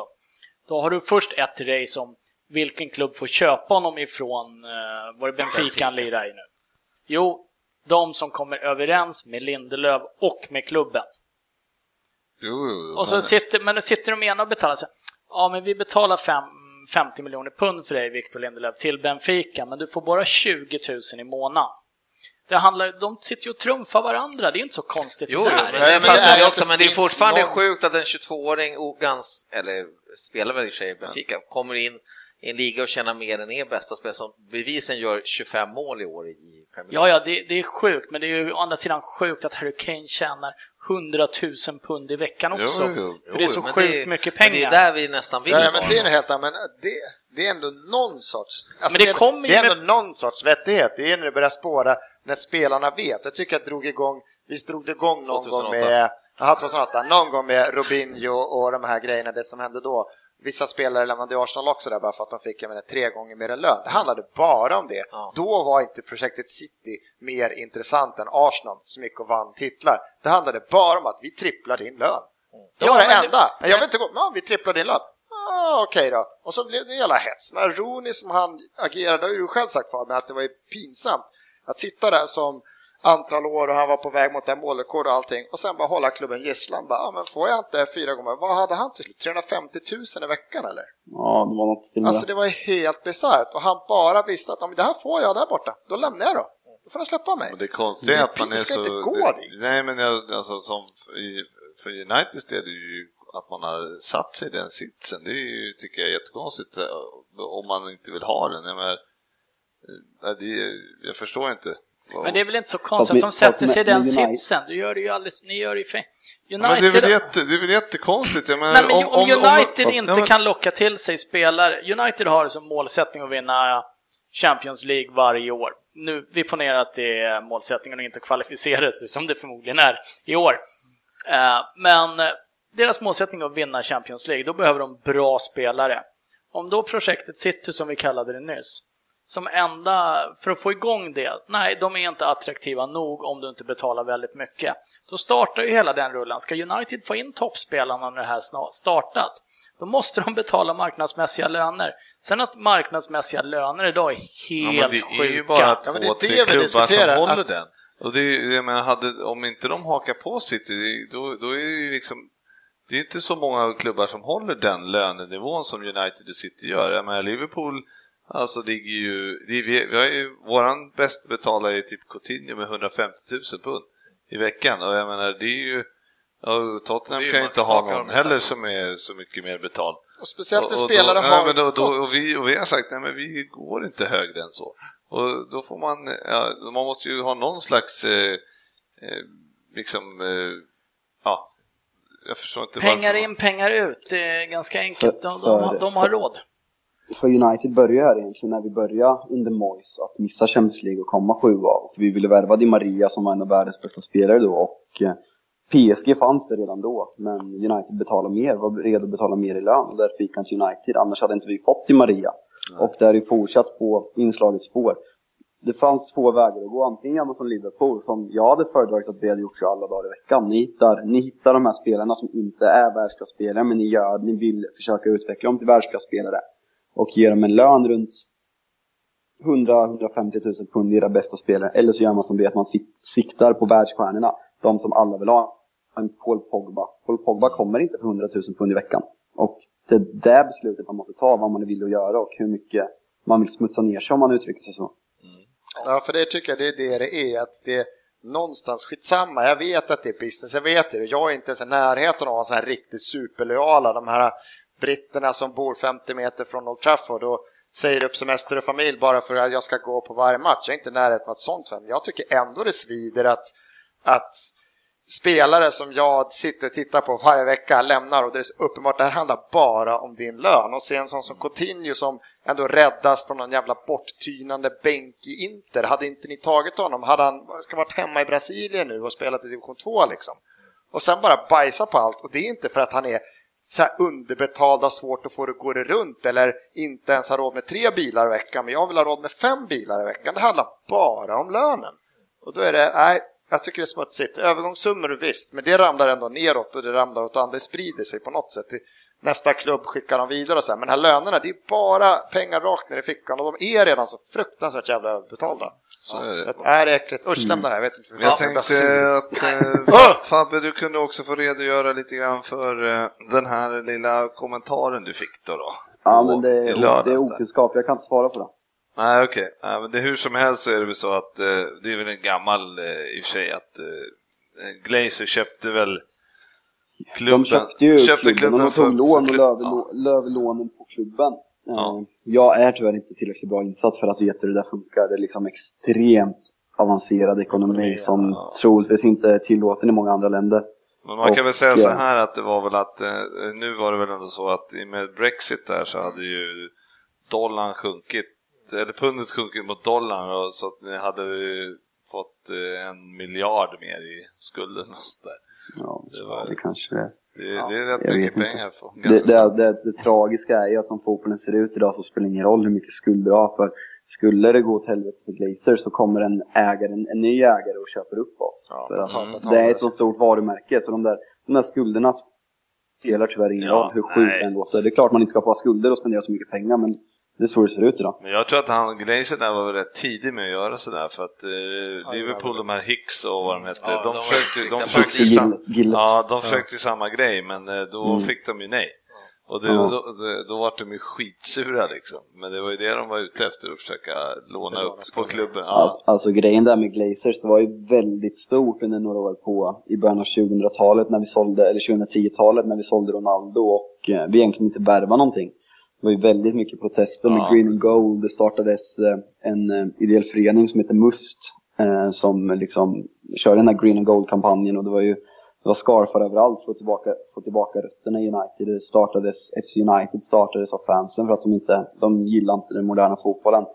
Då har du först ett race om vilken klubb får köpa honom ifrån, eh, var det Benfica han lirar i nu? Jo, de som kommer överens med Lindelöf och med klubben. Jo, jo, Och så men- sitter, men då sitter de ena och betalar så här, ja men vi betalar fem, 50 miljoner pund för dig Victor Lindelöf till Benfica, men du får bara 20 000 i månaden. Det handlar, de sitter ju och trumfar varandra, det är inte så konstigt Jo, det jo, där. men det är också, men det är fortfarande någon- sjukt att en 22-åring, och gans, eller spelar väl i och för sig i Benfica, kommer in i en liga och tjänar mer än er bästa spelare som bevisen gör 25 mål i år i Premier Ja, ja, det, det är sjukt, men det är ju å andra sidan sjukt att Harry Kane tjänar 100 000 pund i veckan Jo, också. jo. För det är så Jo, sjukt det- mycket men pengar. Det är där vi nästan vill Ja, men det är en helt annan, men det, det är ändå någon sorts... Alltså Men det ju det är ändå med- någon sorts vettighet. Det är när det börjar spåra, när spelarna vet. Jag tycker att det drog igång, visst drog det igång någon 2008. gång med... Jaha, 2008. Någon gång med Robinho och de här grejerna, det som hände då. Vissa spelare lämnade Arsenal också där bara för att de fick jag menar, tre gånger mer än lön. Det handlade bara om det. Ja. Då var inte projektet City mer intressant än Arsenal som gick och vann titlar. Det handlade bara om att vi tripplar din lön. Det Ja, var det men det- enda. Jag vill inte gå, ja, vi tripplar din lön. Ah, Okej då. Och så blev det en jävla hets. Men Rooney som han agerade, det har ju själv sagt Fabian, att det var ju pinsamt att sitta där som antal år och han var på väg mot en målrekord och allting och sen bara hålla klubben gisslan. Bara, ah, men får jag inte fyra gånger, vad hade han till slut? 350 000 i veckan eller? Ja, det var något till. Alltså det var helt bisarrt och han bara visste att "Ja, men det här får jag där borta, då lämnar jag då. Då får han släppa mig. Och det konstiga är att man är Det ska så... inte gå det- dit. Nej, men jag, alltså, som i, för Uniteds del är det ju att man har satt sig i den sitsen. Det är ju, tycker jag är jättekonstigt eh, om man inte vill ha den. Jag, menar, eh, det, jag förstår inte. Men det är väl inte så konstigt att de sätter sig i den United- sitsen. Du gör det ju alldeles, ni gör det ju fel. Men det är United, väl, jätte, det är väl jättekonstigt? Jag menar, nej, men om, United fast- inte ja, men- kan locka till sig spelare. United har som målsättning att vinna Champions League varje år. Nu, vi ponerar att det är målsättningen och inte kvalificera sig som det förmodligen är i år. Eh, Men eh, deras målsättning är att vinna Champions League, då behöver de bra spelare. Om då projektet City, som vi kallade det nyss, som enda, för att få igång det, nej, de är inte attraktiva nog om du inte betalar väldigt mycket. Då startar ju hela den rullen. Ska United få in toppspelarna när det här startat, då måste de betala marknadsmässiga löner. Sen att marknadsmässiga löner idag är Ja, helt men det är ju sjuka. bara Ja, två, det är tre det klubbar som håller att- den. Och det är, jag menar, hade, om inte de hakar på City, då, då är det ju liksom det är inte så många klubbar som håller den lönenivån som United och City gör. Jag menar, Liverpool alltså ligger ju, det är, vi, vi har ju våran bäst betalare är typ Coutinho med 150 000 pund i veckan och jag menar det är ju ja, Tottenham ju kan ju inte ha någon heller som är så mycket mer betald. Och speciellt när spelare har ja, men då, då, gått. och, vi, och vi har sagt nej, men vi går inte högre än så. Och då får man, ja, man måste ju ha någon slags, eh, eh, liksom, eh, ja, jag förstår inte Pengar varför. in, pengar ut. Det är ganska enkelt. De, de, har- de har råd. För United började här egentligen när vi började under Moyes att missa Champions League och komma sjua. Och vi ville värva Di Maria som var en av världens bästa spelare då. Och eh, PSG fanns det redan då men United betalade mer, var redo att betala mer i lön. Och därför gick han till United. Annars hade inte vi fått Di Maria. Och det är ju fortsatt på inslagets spår. Det fanns två vägar att gå, antingen gör som Liverpool som jag hade föredragit att vi hade gjort så alla dagar i veckan. Ni hittar, ni hittar de här spelarna som inte är världsklasspelare men ni, gör, ni vill försöka utveckla dem till världsklasspelare och ger dem en lön runt 100-150 000 pund i era bästa spelare. Eller så gör man som det att man siktar på världsstjärnorna. De som alla vill ha. En Paul Pogba. Paul Pogba kommer inte för 100 000 pund i veckan. Och det är det beslutet man måste ta, vad man vill att göra och hur mycket man vill smutsa ner sig om man uttrycker sig så. Mm. Ja, för det tycker jag det är det det är, att det är någonstans skitsamma. Jag vet att det är business, jag vet det. Jag är inte ens i närheten av en sån här riktigt superlojala, de här britterna som bor 50 meter från Old Trafford och säger upp semester och familj bara för att jag ska gå på varje match. Jag är inte i närheten av ett sånt. Men jag tycker ändå det svider att, att spelare som jag sitter och tittar på varje vecka lämnar och det är så uppenbart, det här handlar bara om din lön. Och se en sån som Coutinho som ändå räddas från någon jävla borttynande bänk i Inter. Hade inte ni tagit honom, hade han varit hemma i Brasilien nu och spelat i division 2 liksom. Och sen bara bajsa på allt och det är inte för att han är så här svårt att få det att gå runt eller inte ens har råd med tre bilar i veckan, men jag vill ha råd med fem bilar i veckan. Det handlar bara om lönen. Och då är det, nej, jag tycker det är smutsigt. Övergångssummor visst, men det ramlar ändå neråt och det ramlar åt andra, det sprider sig på något sätt. Nästa klubb skickar dem vidare och så här. men de här lönerna, det är bara pengar rakt ner i fickan och de är redan så fruktansvärt jävla överbetalda. Så är det. Det är äckligt. Usch, lämna det här. Jag vet inte. Men Jag Ja, tänkte att *laughs* Fa- Fabbe, du kunde också få redogöra lite grann för eh, den här lilla kommentaren du fick då. då Ja, men det är, det är okunskap, jag kan inte svara på det. Nej, okej. Nej, men det, hur som helst så är det väl så att eh, det är väl en gammal, i och för sig, att Glazer köpte väl klubben. De köpte ju köpte klubben, de för- tog lån och löv, ja. löv lånen på klubben. Ja. Eh, Jag är tyvärr inte tillräckligt bra insatt för att veta hur det där funkar. Det är liksom extremt avancerad ekonomi, Ekonomi, som ja. troligtvis inte är tillåten i många andra länder. Men man kan Och, väl säga så ja. här att det var väl att, eh, nu var det väl ändå så att med Brexit där så hade ju dollarn sjunkit, eller pundet sjunkit mot dollarn och så att ni hade fått eh, en miljard mer i skulden och så där. Ja, Det var- det kanske det Det, det är rätt jag mycket pengar. För, Det, det, det, det tragiska är ju att som fotbollen ser ut idag så spelar det ingen roll hur mycket skulder du har. För skulle det gå åt helvete för Glazer så kommer en, ägare, en, en ny ägare och köper upp oss. Ja, för att betalt. det är ett så stort varumärke så de där, de där skulderna spelar tyvärr ingen Ja, roll hur sjukt än låter. Det är klart man inte ska få ha skulder och spendera så mycket pengar men det är så det ser ut idag. Men jag tror att han, Glazer där var väl rätt tidig med att göra sådär för att eh, Liverpool, de här Hicks och vad de hette, Ja, de, de var försökte, de försökte ju sam- ja, de försökte ju samma grej men eh, då Mm. fick de ju nej. Och det, Ja. då, då, då var de ju skitsura liksom. Men det var ju det de var ute efter, att försöka låna upp på klubben. Alltså, Ja. alltså grejen där med Glazers, det var ju väldigt stort under några år på i början av 2000-talet när vi sålde, eller 2010-talet när vi sålde Ronaldo och eh, vi egentligen inte värvade någonting. Det var ju väldigt mycket protester med Ja, Green and Gold. Det startades eh, en eh, ideell förening som heter MUST eh, som liksom körde den här Green and Gold-kampanjen och det var ju det var scarfar överallt för att tillbaka, få tillbaka rötterna i United. Det startades, FC United startades av fansen för att de inte, de gillar inte den moderna fotbollen.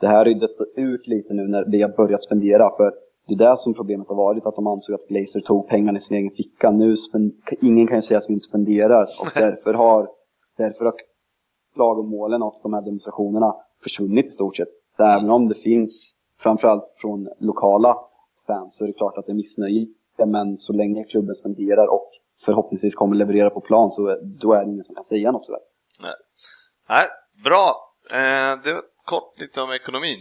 Det här har ju dött ut lite nu när vi har börjat spendera för det är det som problemet har varit, att de ansåg att Glazer tog pengarna i sin egen ficka. Nu ingen kan ju säga att vi inte spenderar och *laughs* därför har, därför har klagomålen och de här demonstrationerna försvunnit i stort sett. Även om det finns, framförallt från lokala fans, så är det klart att det är missnöje. Men så länge klubben spenderar och förhoppningsvis kommer leverera på plan så är- då är det ingen som kan säga något sådär. Nej. Nej, bra. Eh, det kort lite om ekonomin.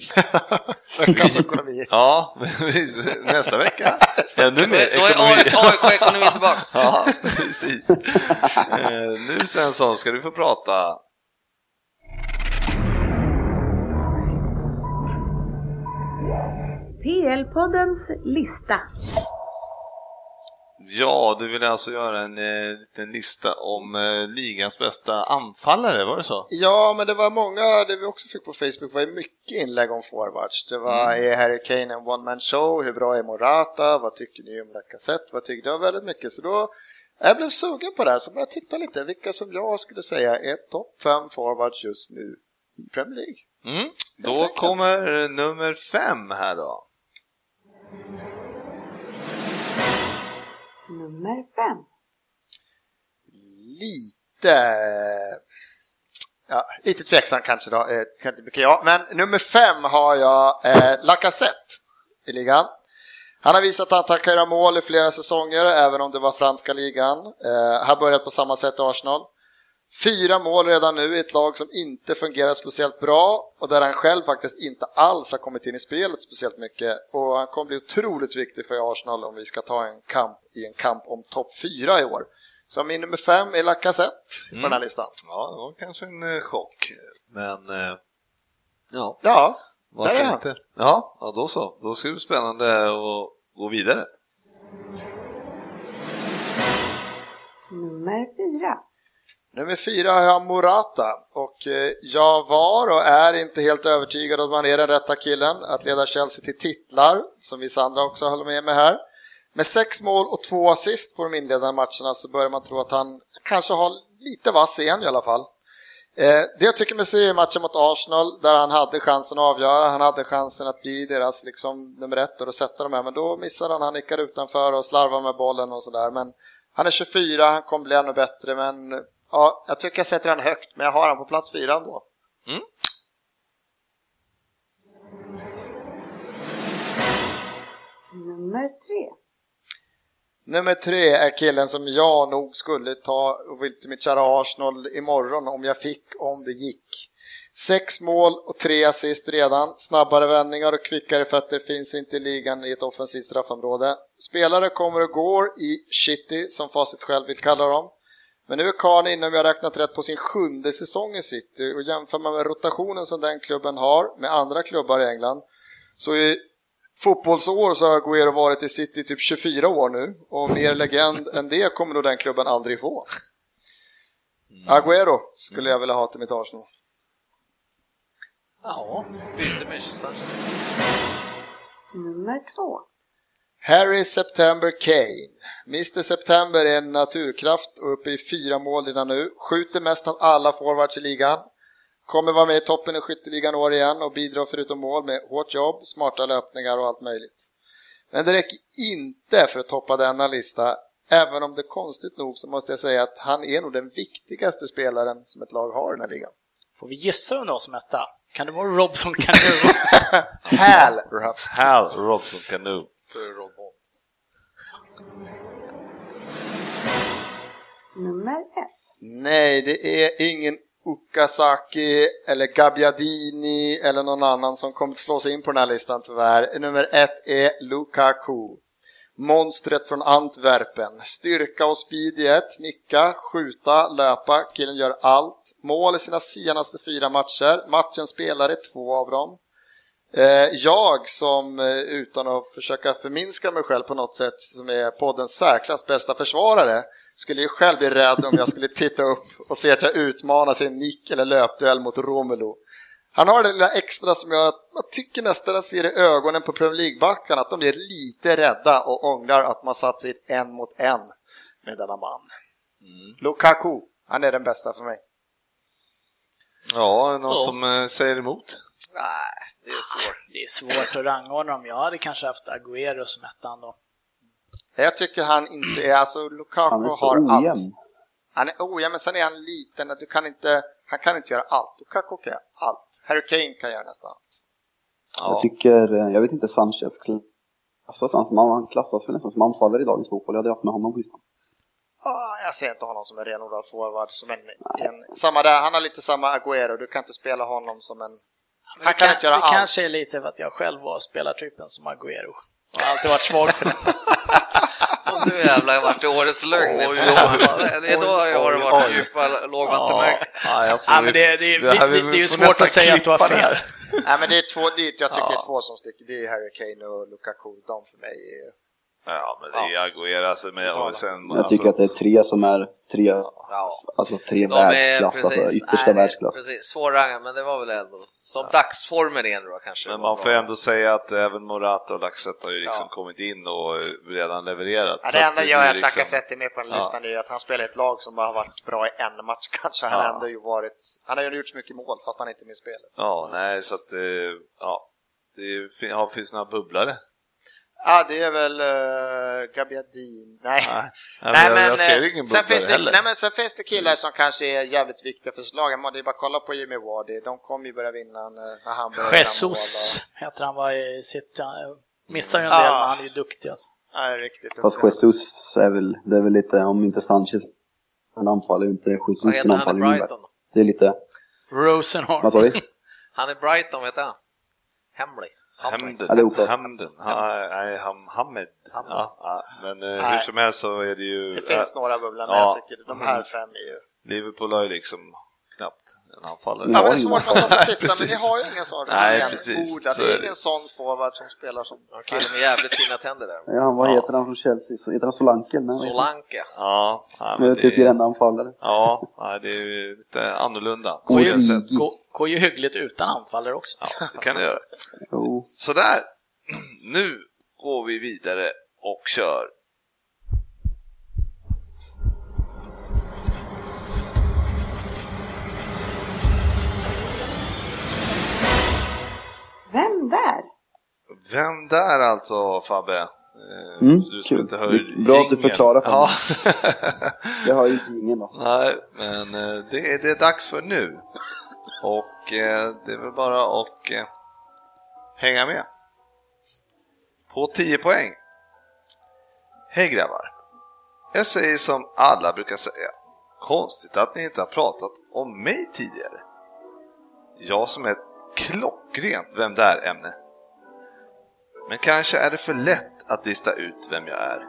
*laughs* Veckans ekonomi. Ja, *laughs* nästa vecka ännu mer Då är ekonomi. AIK-ekonomin tillbaks. *laughs* Ja, precis. Eh, nu Svensson ska du få prata. PL-poddens lista. Ja, du vill alltså göra en eh, liten lista om eh, ligans bästa anfallare, var det så? Ja, men det var många, det vi också fick på Facebook var mycket inlägg om forwards. Det var, är Harry Kane en one man show? Hur bra är Morata? Vad tycker ni om Lacazette? Vad tycker du? Väldigt mycket. Så då, jag blev sugen på det här, så började jag titta lite vilka som jag skulle säga är topp fem forwards just nu i Premier League. Mm. Då enkelt. kommer eh, nummer fem här då. Nummer fem. lite, ja, lite tveksam kanske då, eh, kan inte mycket jag. Men nummer fem har jag eh, Lacazette i ligan. Han har visat att han kan göra mål i flera säsonger, även om det var franska ligan. Eh, har börjat på samma sätt i Arsenal. Fyra mål redan nu i ett lag som inte fungerar speciellt bra och där han själv faktiskt inte alls har kommit in i spelet speciellt mycket. Och han kommer bli otroligt viktig för Arsenal om vi ska ta en kamp i en kamp om topp fyra i år. Så min nummer fem är Lacazette på den här listan. Ja, det var kanske en eh, chock, men eh, ja, Ja, varför där är han. inte? Ja, ja, då så. Då ska det bli spännande att gå vidare. Nummer fyra. Nummer fyra har jag Morata och eh, jag var och är inte helt övertygad om att han är den rätta killen att leda Chelsea till titlar, som vissa andra också håller med mig här. Med sex mål och två assist på de inledande matcherna så börjar man tro att han kanske har lite vass igen i alla fall. Eh, det jag tycker mig se i matchen mot Arsenal, där han hade chansen att avgöra, han hade chansen att bli deras liksom, nummer ett och sätta dem här, men då missade han, han nickade utanför och slarvade med bollen och sådär. Men han är 24, han kommer bli ännu bättre, men ja, jag tycker jag sätter han högt, men jag har han på plats fyra ändå. Nummer tre. Nummer tre är killen som jag nog skulle ta och vill till mitt kära Arsenal imorgon om jag fick, om det gick. Sex mål och tre assist redan. Snabbare vändningar och kvickare fötter finns inte i ligan i ett offensivt straffområde. Spelare kommer och går i City, som Facit själv vill kalla dem. Men nu är karln inne, om jag har räknat rätt, på sin sjunde säsong i City och jämför man med rotationen som den klubben har med andra klubbar i England så i fotbollsår så har Aguero varit i City i typ 24 år nu och mer legend än det kommer nog den klubben aldrig få. Aguero skulle jag vilja ha till mitt Arsenal. Ja, Byte med Sanchez. Nummer två. Harry September Kane. Mr September är en naturkraft och uppe i fyra mål redan nu. Skjuter mest av alla forwards i ligan. Kommer vara med i toppen i skytteligan år igen och bidrar förutom mål med hårt jobb, smarta löpningar och allt möjligt. Men det räcker inte för att toppa denna lista. Även om det konstigt nog så måste jag säga att han är nog den viktigaste spelaren som ett lag har i den här ligan. Får vi gissa vem det var som etta? Kan det vara Robson Canoe? *laughs* *laughs* Hal perhaps. Hal Robson Canoe. Nummer ett. Nej, det är ingen Okazaki eller Gabbiadini eller någon annan som kommer att slå sig in på den här listan tyvärr. Nummer ett är Lukaku. Monstret från Antwerpen. Styrka och speed i ett, nicka, skjuta, löpa. Killen gör allt. Mål i sina senaste fyra matcher. Matchen spelar i två av dem. Eh, Jag som, eh, utan att försöka förminska mig själv på något sätt, som är poddens särklass bästa försvarare, skulle ju själv bli rädd om jag skulle titta upp och se att jag utmanas i en nick eller löpduell mot Romelu. Han har det lilla extra som gör att man tycker nästan att ser i ögonen på Premier League-backarna att de blir lite rädda och ångrar att man satt sig en mot en med denna man. Lukaku, han är den bästa för mig. Ja, någon Ja. som eh, säger emot? Nej, det är svårt. Det är svårt att rangordna dem. Jag hade kanske haft Agüero som ettan då. Jag tycker han inte är, alltså Lukaku Han är så har allt. ojämn. Han är ojämn, men sen är han liten, du kan inte, han kan inte göra allt. Lukaku kan göra allt. Harry Kane kan göra nästan allt. Ja. Jag tycker, eh, jag vet inte, Sanchez klassas han som, han klassas väl nästan som anfallare i dagens fotboll. Jag hade haft med honom på listan. Ah, jag ser inte honom som en renodlad forward. Som en, en, samma där, han har lite samma Agüero, du kan inte spela honom som en... Han kan inte göra det allt. kanske är lite för att jag själv var spelartypen som Agüero. Jag har alltid varit svag för det. *laughs* Och nu jävlar vart det årets lögn. Oj, Det är- oj. det jag har Oj, varit oj. djupa lågvattenmärken. Ja, jag får, Ja, men det, det, det, här- det, vi det är ju svårt att säga att du har det fel. Nej, men det är två dit, jag tycker Ja. det är två som sticker. Det är Harry Kane och Lukaku. De för mig är... Ja, men det är ju Agüero alltså, men och sen, Jag tycker att det är tre som är tre, Ja. alltså tre De är världsklass, alltså precis, yttersta nej, världsklass. Precis, svårrangad, men det var väl ändå som dagsformen är nu då kanske. Men man får bra. ändå säga att även Morata och Lacazette har ju liksom Ja. kommit in och redan levererat. Ja, det enda gör att liksom- Lacazette är med på den Ja. listan är ju att han spelar i ett lag som bara har varit bra i en match *laughs* kanske. Han Ja. har ändå ju varit... Han har ju gjort så mycket mål fast han inte är med i spelet. Ja, nej, så att eh, ja, det fin- ja, finns några bubblare. Ja, det är väl uh, Gabbiadin. Nej. Nej, men jag- jag ser eh, ingen sen finns, det, heller. nej, men sen finns det killar som kanske är jävligt viktiga för slagen. Man, det är bara att kolla på Jimmy Vardy. De kommer ju börja vinna när när han börjar Jesus heter han var i sitt... Han missar ju en Ja. del, men han är ju duktig. Alltså. Ja, riktigt Fast. Jesus är väl, det är väl lite, om inte Sanchez han anfaller ju inte Vad Jesus en heter han i anfaller ju Brighton? Det är lite, Rosenhorn. vad sa vi? *laughs* Han är Brighton, vet jag. Hemley. Hamden. Är oklart. Hamden. Ja, nej, Ham, Hammed. Ja, ja, men eh, hur Nej. som helst så är det ju... Det finns några bubblor, men Ja. jag tycker de här fem är ju... Liverpool har ju liksom knappt en anfallare. Ja, men det är svårt med sånt att titta, men Precis. ni har ju ingen sån Nej, ren precis. odlad. Så Det är är ingen sån forward som spelar som... En kille med jävligt fina tänder där. Ja, vad Ja. heter han från Chelsea? Så heter han Solanke? Nej? Solanke. Ja, är men det typ det, den anfallare. ja, ja, det är ju lite annorlunda. På ju, det sättet. Går, ju hyggligt utan anfallare också. Ja, *laughs* det kan det göra. Sådär, *clears throat* nu går vi vidare och kör. Vem där? Vem där alltså Fabbe? Eh, Mm, du som kul. inte hör Det är bra att du förklarar för Ja. Jag har ju inte ingen då. *laughs* Nej, men eh, det är det är dags för nu. Och eh, det är väl bara att eh, hänga med. På 10 poäng. Hej grabbar. Jag säger som alla brukar säga. Konstigt att ni inte har pratat om mig tidigare. Jag som är ett klockrent Vem där-ämne. Men kanske är det för lätt att lista ut vem jag är.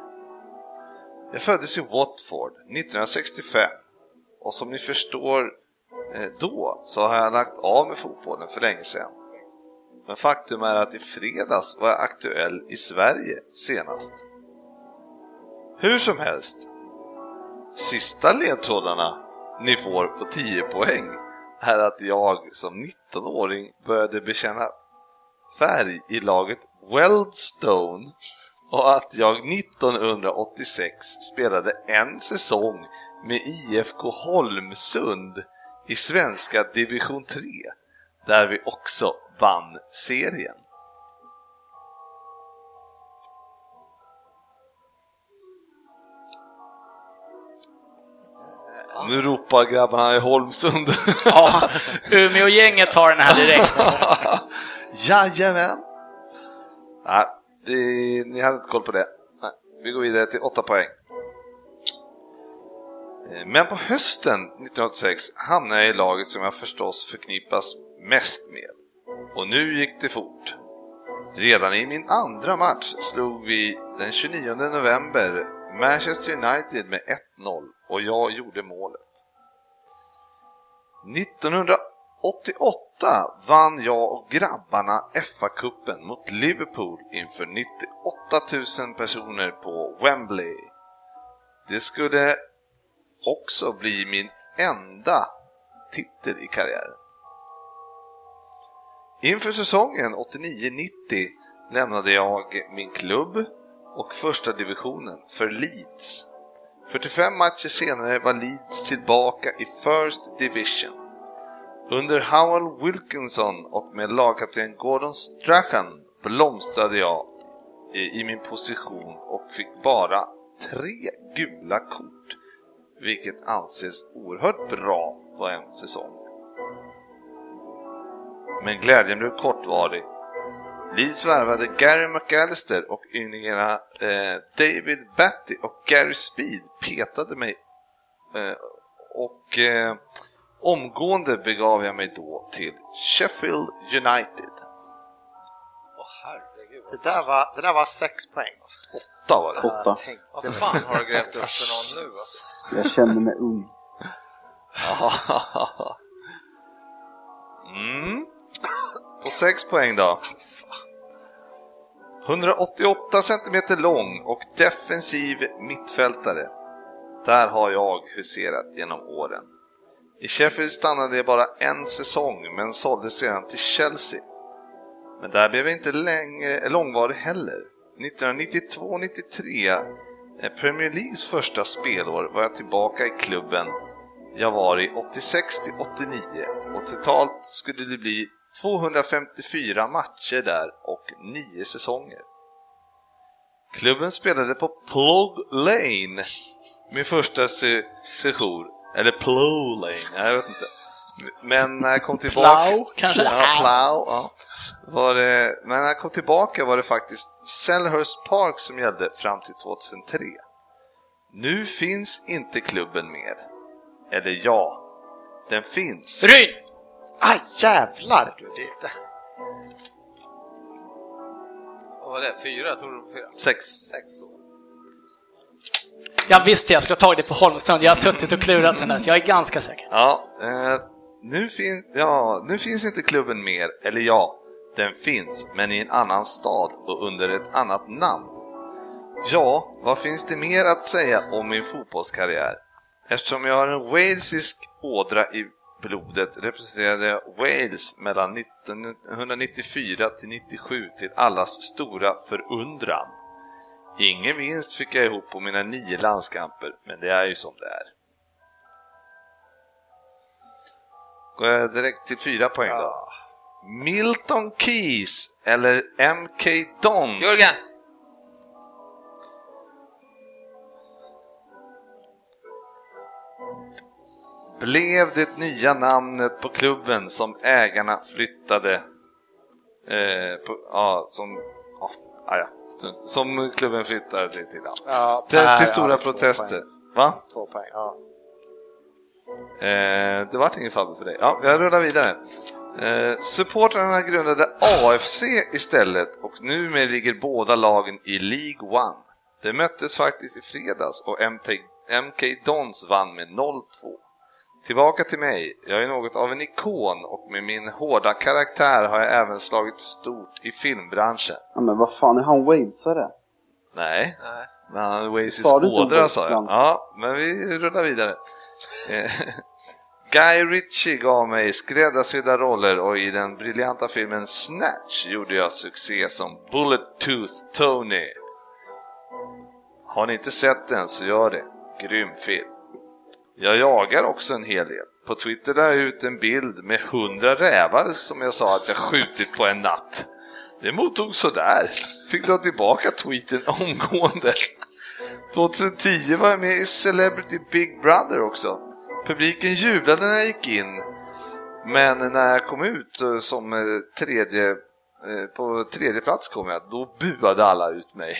Jag föddes i Watford 1965 och som ni förstår Eh, då så har jag lagt av med fotbollen för länge sedan. Men faktum är att i fredags var jag aktuell i Sverige senast. Hur som helst, sista ledtrådarna ni får på 10 poäng är att jag som 19-åring började bekänna färg i laget Weldstone och att jag 1986 spelade en säsong med IFK Holmsund i svenska division 3 där vi också vann serien. Nu ropar grabbarna i Holmsund. Ja, Umeå-gänget tar den här direkt. *laughs* Jajamän! Nej, det, ni hade inte koll på det. Nej, vi går vidare till 8 poäng. Eh, men på hösten 1986 hamnade jag i laget som jag förstås förknippas mest med. Och nu gick det fort. Redan i min andra match slog vi den 29 november Manchester United med 1-0 och jag gjorde målet. 1988 vann jag och grabbarna FA-cupen mot Liverpool inför 98 000 personer på Wembley. Det skulle också bli min enda titel i karriären. Inför säsongen 89-90 lämnade jag min klubb och första divisionen för Leeds. 45 matcher senare var Leeds tillbaka i First Division. Under Howell Wilkinson och med lagkapten Gordon Strachan blomstrade jag i i min position och fick bara tre gula kort, vilket anses oerhört bra på en säsong. Men glädjen blev kortvarig. Leeds värvade Gary McAllister och ynglingarna eh, David Batty och Gary Speed petade mig eh, och eh, omgående begav jag mig då till Sheffield United. Åh herregud. Det där var, det där var sex poäng. Åtta var det. Åtta. Vad fan har du grävt upp för någon nu? Alltså? Jag känner mig ung. *laughs* Mm. På 6 poäng då. 188 cm lång och defensiv mittfältare. Där har jag huserat genom åren. I Sheffield stannade jag bara en säsong men såldes sedan till Chelsea. Men där blev jag inte länge, långvarig heller. 1992-93, Eh, Premier Leagues första spelår, var jag tillbaka i klubben jag var i 86 till 89 och totalt skulle det bli 254 matcher där och 9 säsonger. Klubben spelade på Plog Lane, min första se session, eller Plow Lane, jag vet inte. Men när jag kom tillbaka... Plough, kanske? Ja, Plough, ja. Var det, men när jag kom tillbaka var det faktiskt Selhurst Park som gällde fram till 2003. Nu finns inte klubben mer. Eller ja, den finns. Ryn! Aj, jävlar! Du, det. Vad var det? Fyra? Tror var fyra. Sex. Sex. Jag visste jag skulle ha tagit det på Holmstrand. Jag har suttit och klurat sen dess. Jag är ganska säker. Ja, eh, nu, finns, ja, nu finns inte klubben mer. Eller ja, den finns, men i en annan stad och under ett annat namn. Ja, vad finns det mer att säga om min fotbollskarriär? Eftersom jag har en walesisk ådra i blodet representerade jag Wales mellan 1994 till 97 till allas stora förundran. Ingen vinst fick jag ihop på mina nio landskamper, men det är ju som det är. Går jag direkt till fyra poäng då. Milton Keys eller MK Dons? Jörgen! blev det nya namnet på klubben som ägarna flyttade eh, på, ja, som, ja, ah, ja, som klubben flyttade till, ja. Ja, till, till ja, stora två protester. poäng. Va? Två poäng, ja. Eh, det vart ingen fall för dig. Ja, jag rullar vidare. Eh, supportrarna grundade AFC istället och numera ligger båda lagen i League One. Det möttes faktiskt i fredags och MT, MK Dons vann med 0-2. Tillbaka till mig. Jag är något av en ikon och med min hårda karaktär har jag även slagit stort i filmbranschen. Ja, men vad fan, är han walesare? Nej, Nej. men han hade Oasis ådra sa jag. Ja, men vi rullar vidare. Eh, *laughs* Guy Ritchie gav mig skräddarsydda roller och i den briljanta filmen Snatch gjorde jag succé som Bullet Tooth Tony. Har ni inte sett den så gör det. Grym film. Jag jagar också en hel del. På Twitter la jag ut en bild med 100 rävar som jag sa att jag skjutit på en natt. Det mottogs sådär. Fick dra tillbaka tweeten omgående. 2010 var jag med i Celebrity Big Brother också. publiken jublade när jag gick in, men när jag kom ut eh, som eh, tredje, eh, på tredje plats kom jag, då buade alla ut mig.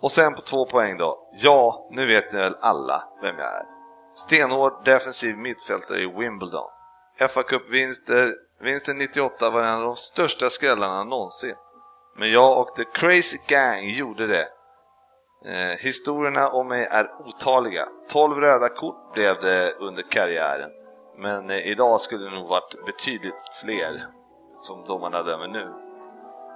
Och sen på två poäng då. Ja, nu vet ni väl alla vem jag är. Stenhård defensiv mittfältare i Wimbledon. fa Cup-vinster, vinsten 98 var en av de största skrällarna någonsin. Men jag och The Crazy Gang gjorde det. Eh, historierna om mig är otaliga. 12 röda kort blev det under karriären. Men eh, idag skulle det nog varit betydligt fler som domarna dömer nu.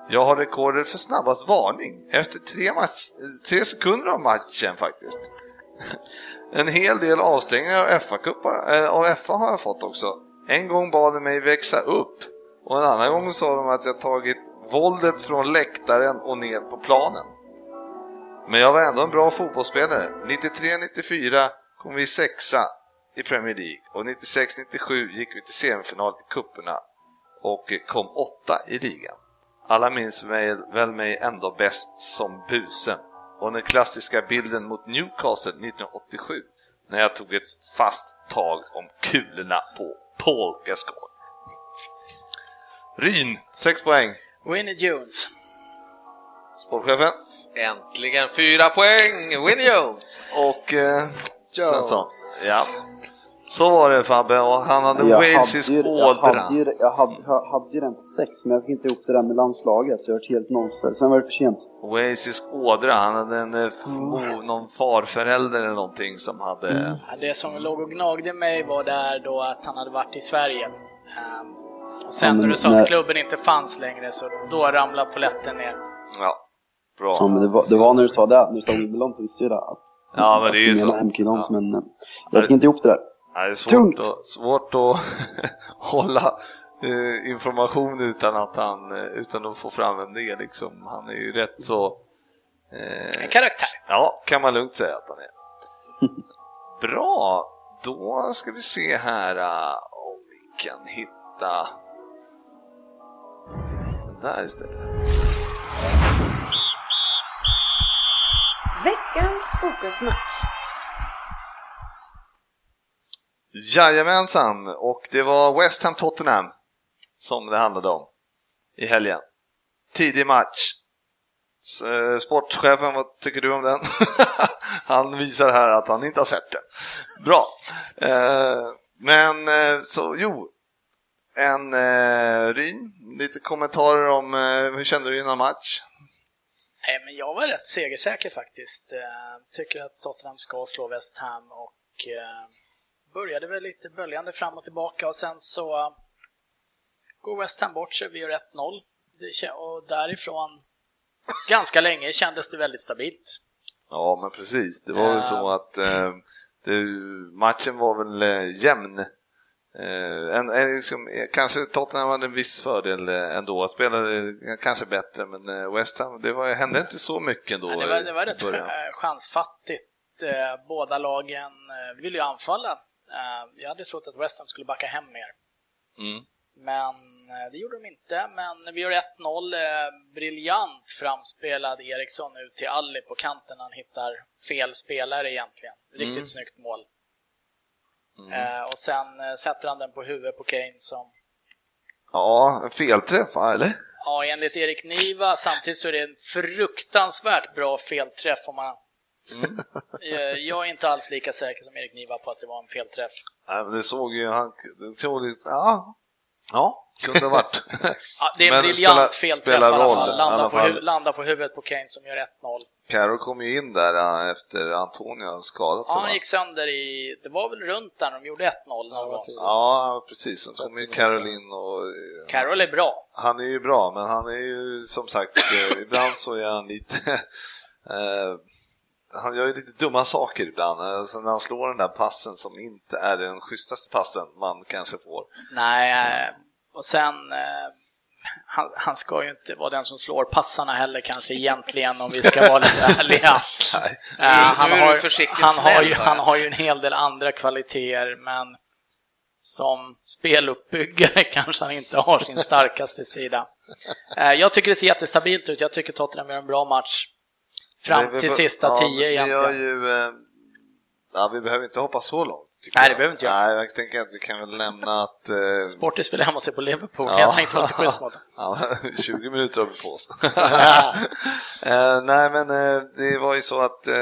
Jag har rekordet för snabbast varning efter tre, match, eh, tre sekunder av matchen faktiskt. *laughs* En hel del avstängningar av FA, eh, av FA har jag fått också. En gång bad de mig växa upp och en annan gång sa de att jag tagit våldet från läktaren och ner på planen. Men jag var ändå en bra fotbollsspelare. 93-94 kom vi sexa i Premier League och 96-97 gick vi till semifinal i kupperna och kom åtta i ligan. Alla minns väl mig ändå bäst som busen och den klassiska bilden mot Newcastle 1987 när jag tog ett fast tag om kulorna på Paul Gascoigne. Ryn, 6 poäng. Winnie Jones. Sportchefen. Äntligen fyra poäng! Winnie Jones! Och eh, Svensson. Ja. Så var det Fabbe, och han hade walesisk ådra. Jag, hade ju, jag hade, hade ju den på sex, men jag fick inte ihop det där med landslaget, så jag var helt nonstans. Sen var det för sent. Walesisk ådra, han hade en, mm. någon farförälder eller någonting som hade... Mm. Det som låg och gnagde mig var där då att han hade varit i Sverige. Um, och sen ja, när du sa att klubben inte fanns längre, så då ramlade poletten ner. Ja, bra. Ja, men det var, det var när du sa det, när du sa Wimbledon, så visste jag det. Att, ja, men det är ju så. MK Dons, ja. men eh, jag fick inte ihop det där. Nej, det är svårt att, svårt att *laughs* hålla eh, information utan att, han, eh, utan att få fram vem det är. Liksom. Han är ju rätt så... Eh, en karaktär. Ja, kan man lugnt säga att han är. *laughs* Bra, då ska vi se här uh, om vi kan hitta den där istället. Veckans fokusmatch. Jajamensan, och det var West Ham Tottenham som det handlade om i helgen. Tidig match. Eh, sportchefen, vad tycker du om den? *laughs* han visar här att han inte har sett den. Bra. Eh, men eh, så, jo. En Ryn, lite kommentarer om hur kände du innan match? Nej, men jag var rätt segersäker faktiskt. Tycker att Tottenham ska slå West Ham och började väl lite böljande fram och tillbaka och sen så går West Ham bort sig, vi gör 1-0 och därifrån ganska länge kändes det väldigt stabilt. Ja, men precis. Det var väl så att eh, det, matchen var väl eh, jämn. Eh, en, en, liksom, kanske Tottenham hade en viss fördel eh, ändå, spelade kanske bättre, men eh, West Ham, det var, hände inte så mycket ändå. Ja, det var, det var rätt chansfattigt. Båda lagen ville ju anfalla Eh, jag hade trott att West Ham skulle backa hem mer. Mm. Men eh, det gjorde de inte. Men vi gör 1-0. Eh, briljant framspelad Eriksson ut till Ali på kanten. Han hittar fel spelare egentligen. Riktigt mm. snyggt mål. Mm. Och sen sätter han den på huvudet på Kane som... Ja, en felträff, eller? Ja, enligt Erik Niva. Samtidigt så är det en fruktansvärt bra felträff om man Mm. *laughs* Jag är inte alls lika säker som Erik Niva på att det var en felträff. Nej, men det såg ju, han, det såg lite, ja, ja, kunde ha varit. *laughs* ja, det är en briljant felträff i alla fall. Landa, alla fall. På, landa på huvudet på Kane som gör 1-0. Carroll kom ju in där efter Antonio skadat sig. Ja, han gick sönder i, det var väl runt där de gjorde 1-0. Ja, precis. Sen kom ju Carroll in och... Carroll är bra. Han är ju bra, men han är ju som sagt, eh, ibland så är han lite *laughs* eh, han gör ju lite dumma saker ibland. Alltså när han slår den där passen som inte är den schysstaste passen man kanske får. Nej, eh, och sen eh, *laughs* han, han, ska ju inte vara den som slår passarna heller kanske egentligen om vi ska vara lite *laughs* ärliga. Uh, han, har, han, har ju, han har ju en hel del andra kvaliteter men som speluppbyggare *laughs* kanske han inte har sin starkaste sida. Uh, jag tycker det ser jättestabilt ut, jag tycker Tottenham gör en bra match. Fram till sista ja, tio egentligen. Ju, eh, Ja, vi behöver inte hoppa så långt. Nej, jag. det behöver inte jag. Nej, jag tänker att vi kan väl nämna att... Eh, Sportis vill hem och se på Liverpool, Ja. jag tänkte mot dem. *laughs* ja, *laughs* 20 minuter har vi på oss. *laughs* eh, nej, men eh, det var ju så att eh,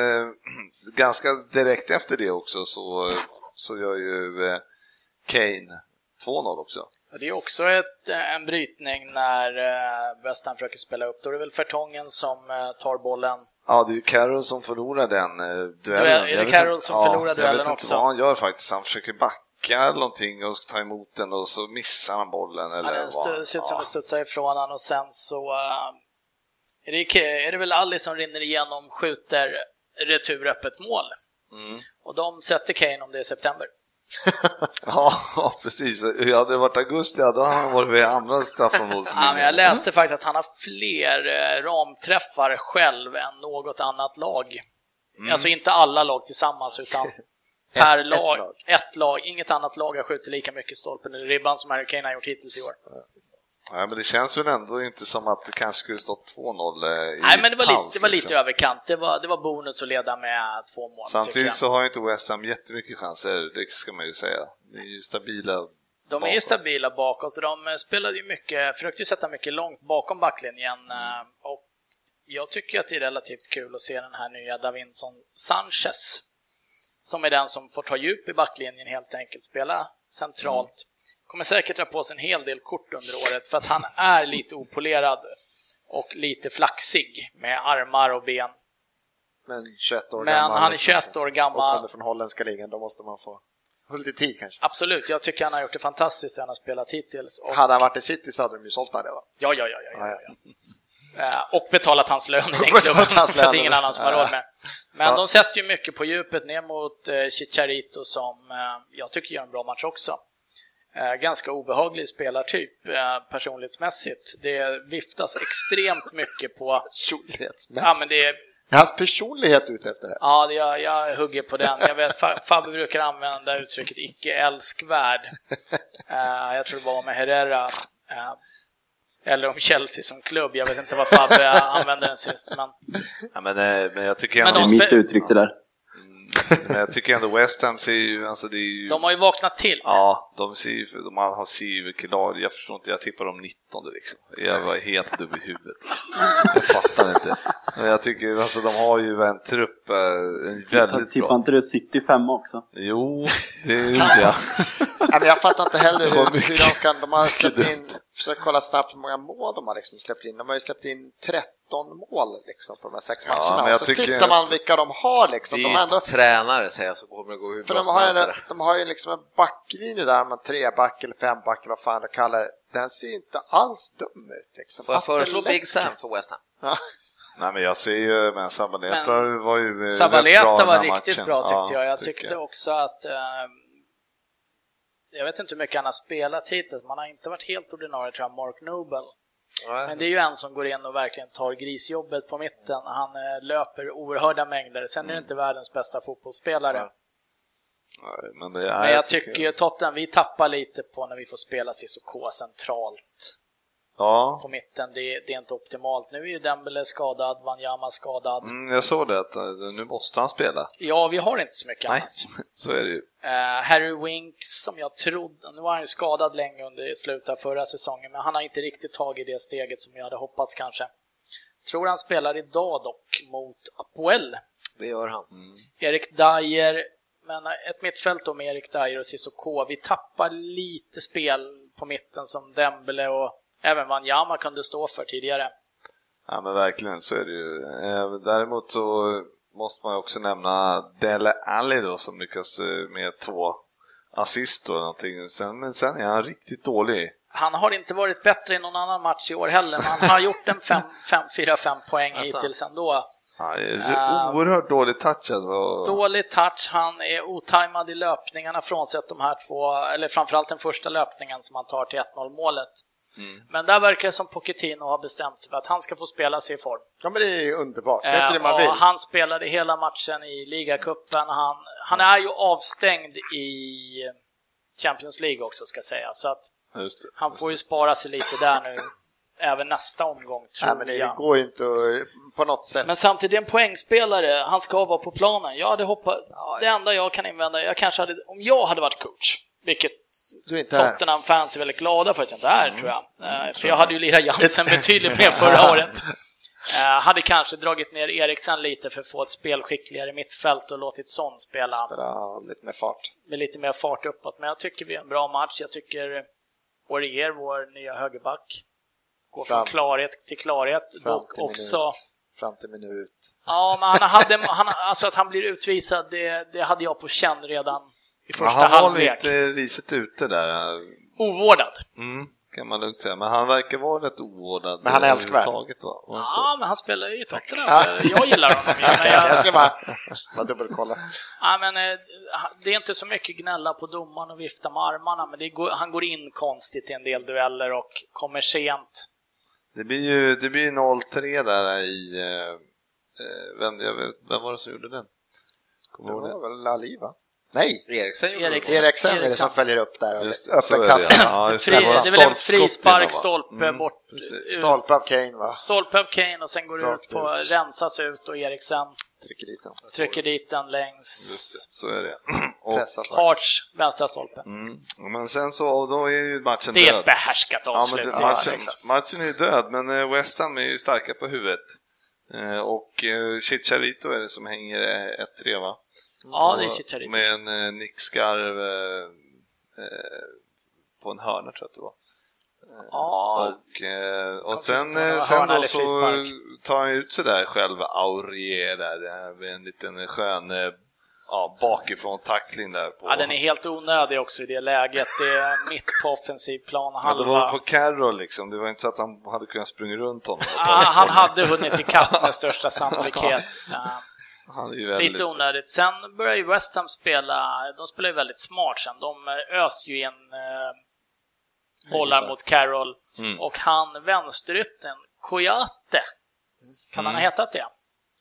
*clears throat* ganska direkt efter det också så, så gör ju eh, Kane 2-0 också. Och Det är också ett, eh, en brytning när West Ham försöker spela upp. Då är det väl Fertongen som tar bollen. Ja, det är ju Carroll som förlorar den eh, duellen. Duell- är det Jag Carroll som ja, förlorar Jag duellen vet inte också? vad han gör faktiskt. Han försöker backa eller någonting och ta emot den och så missar han bollen. Eller Ja, den vad. st- ser ut som Ja. det studsar ifrån han och sen så eh, är, det, är det väl Ali som rinner igenom, skjuter returöppet mål. Mm. Och de sätter Kane om det är september. *laughs* Ja, precis. Hade det varit augusti, hade han varit vid andra straffområdeslinjen. *laughs* Ja, men jag läste faktiskt att han har fler eh, ramträffar själv än något annat lag. Mm. Alltså inte alla lag tillsammans, utan *laughs* per ett lag, lag. Ett lag. Inget annat lag har skjutit lika mycket stolpen eller ribban som Harry Kane har gjort hittills i år. Ja, men det känns väl ändå inte som att det kanske skulle stått 2-0 eh, i Nej, men det var, paus, lite, det var lite liksom. överkant. Det var, det var bonus att leda med två mål. Samtidigt så har ju inte West Ham jättemycket chanser, det ska man ju säga. Det är ju stabila. De är ju stabila bakåt och de spelade ju mycket, försökte ju sätta mycket långt bakom backlinjen. eh, Och jag tycker att det är relativt kul att se den här nya Davinson Sanchez. Som är den som får ta djup i backlinjen helt enkelt, spela centralt. Kommer säkert dra på sig en hel del kort under året för att han är lite opolerad och lite flaxig med armar och ben. Men 21 år Men gammal. han är liksom. 21 år Och gammal. kommer från holländska ligan, då måste man få lite tid kanske. Absolut, jag tycker han har gjort det fantastiskt det han har spelat hittills. Och Hade han varit i City så hade de ju sålt honom redan. Ja, ja, ja. ja, Ja, ja, Och betalat hans lön i den *laughs* klubben, för att lön. ingen annan som har råd med. Men de sätter ju mycket på djupet ner mot eh, Chicharito som eh, jag tycker gör en bra match också. Eh, Ganska obehaglig spelartyp eh, personlighetsmässigt. Det viftas extremt mycket på... Personlighetsmässigt. Ja, men det är, Är hans personlighet ute efter det? ja, det- jag, jag hugger på den. Jag vet, Fa- Fabbe brukar använda uttrycket icke älskvärd. *laughs* Eh, jag tror det var med Herrera. Eller om Chelsea som klubb. Jag vet inte vad Fabbe *laughs* använde den sist. Men Ja, men, eh, men jag tycker Men ändå, de Det är mitt uttryck det där. men jag tycker ändå West Ham ser ju, alltså det är ju... de har ju vaknat till. Ja, de ser ju, de har ser ju jag förstår inte, jag tippar dem 19 liksom. Jag var helt dum i huvudet. Jag fattar inte. Men jag tycker, alltså de har ju en trupp, eh, en väldigt tippar bra. inte du City femma också? Jo, det gjorde jag. Ja, men jag fattar inte heller hur, hur de kan... De har släppt in... Försök kolla snabbt hur många mål de har liksom släppt in. De har ju släppt in 13 mål liksom, på de här sex Ja, matcherna. jag så tittar man vilka de har Det liksom. är De ändå tränare säger jag så kommer det gå hur För bra de som har, där. de har ju liksom en backlinje där, med treback eller femback eller vad fan du kallar det. Den ser ju inte alls dum ut. Liksom. Får jag det föreslå Big. Sam för West Ham? Ja. Nej men jag ser ju, men Sabaleta Men var ju eh, rätt Sabaleta bra var riktigt matchen. bra tyckte Ja, jag. Jag tycker tyckte också att... Jag vet inte hur mycket han har spelat hittills, man har inte varit helt ordinarie tror jag, Mark Noble. Men det är ju en som går in och verkligen tar grisjobbet på mitten. Han eh, löper oerhörda mängder. Sen är det inte världens bästa fotbollsspelare. Ja. Nej, Men, det, Men jag tycker ju Tottenham, vi tappar lite på när vi får spela Cissoko centralt Ja, på mitten. Det, det är inte optimalt. Nu är ju Dembele skadad, Wanyama skadad. mm, jag såg det att eh, nu måste han spela. Ja, vi har inte så mycket Nej, annat. *laughs* så är det ju. Eh, Harry Winks, som jag trodde, nu var han ju skadad länge under slutet av förra säsongen, men han har inte riktigt tagit det steget som jag hade hoppats kanske. Tror han spelar idag dock mot Apoel. Det gör han. Erik Dyer, men ett mittfält då med Erik Dyer och Cissoko. Vi tappar lite spel på mitten som Dembele och även Wanyama kunde stå för tidigare. Ja men verkligen, så är det ju. Eh, Däremot så måste man ju också nämna Dele Alli då som lyckas eh, med två assist och någonting. Sen, men sen är han riktigt dålig. Han har inte varit bättre i någon annan match i år heller, men han har gjort en 4-5 poäng Alltså. hittills ändå. Han är Ehm, oerhört dålig touch alltså. Dålig touch, han är otajmad i löpningarna frånsett de här två, eller framförallt den första löpningen som han tar till 1-0 målet. Mm. Men där verkar det som Pochettino har bestämt sig för att han ska få spela sig i form. Ja, men det är ju underbart. Det är inte det Eh, man och vill. han spelade hela matchen i ligacupen. Han, han är ju avstängd i Champions League också ska sägas, så att Just det. han får ju spara sig lite där nu. även nästa omgång, tror Nej, men det jag. går ju inte att, på något sätt. Men samtidigt, en poängspelare, han ska vara på planen. Jag hade hoppat, det enda jag kan invända, jag kanske hade, om jag hade varit coach, vilket Du är inte här. Tottenham-fans är väldigt glada för att jag inte är, tror jag. Eh, För jag hade ju lirat Jansen betydligt mer förra *laughs* året. Eh, hade kanske dragit ner Eriksen lite för att få ett spelskickligare mittfält och låtit Son spela Spela lite med fart. med lite mer fart uppåt. Men jag tycker vi är en bra match. Jag tycker Orier, vår nya högerback, går från Fram. klarhet till klarhet. Fram Dock till också... minut. Fram till minut. Ja, men han hade, han, alltså att han blir utvisad, det, det hade jag på känn redan i första han var halvlek. lite risigt ute där, Ovårdad. mm, kan man lugnt säga. Men han verkar vara rätt ovårdad. Men han är älskvärd. va? Ja, men han spelar ju i Tottenham, så *laughs* jag gillar honom. Jag jag, ska bara, bara dubbelkolla. ja, men, eh, det är inte så mycket gnälla på domaren och vifta med armarna, men det går, han går in konstigt i en del dueller och kommer sent. Det blir ju det blir 0-3 där i... eh, eh, Vem, jag vet, vem var det som gjorde den? Kommer det? var väl Ali, va? Nej! Eriksen Eriksen. Eriksen är det som följer upp där. Just Öppen det. kasse. Ja, det. är väl en frispark, stolpe Mm, bort, ut, Stolpe av Kane, va? stolpe av Kane och sen går det ut på, ut. rensas ut och Eriksen Trycker dit den. trycker dit den Just längs det, så är det. *clears throat* Och, Pressat. Harts vänstra stolpe. mm, men sen så, och då är ju matchen Det är död. ett behärskat Ja, avslut. det är matchen, matchen är död, men eh, West Ham är ju starka på huvudet. Eh, Och eh, Chicharito är det som hänger eh, 1-3 va? Ja, det Och Chicharito. Med en eh, nickskarv eh, eh, på en hörna tror jag att det var. Ja, Och, eh, och sen, eh, sen då så tar han ut sig där själv, Aurier där, eh, med en liten skön eh, ja, bakifrån tackling där. På, ja, den är helt onödig också i det läget. Det är *laughs* mitt på offensiv plan ja, det var halva. på Carroll liksom, det var inte så att han hade kunnat springa runt honom. Ja, tagit han hade hunnit ikapp med största sannolikhet. *laughs* Ja, väldigt... lite onödigt. Sen börjar ju West Ham spela, de spelar ju väldigt smart sen. De eh, öser ju in eh, bollar mot Carroll Mm. och han vänsterytten, Koyate, kan han ha hetat det?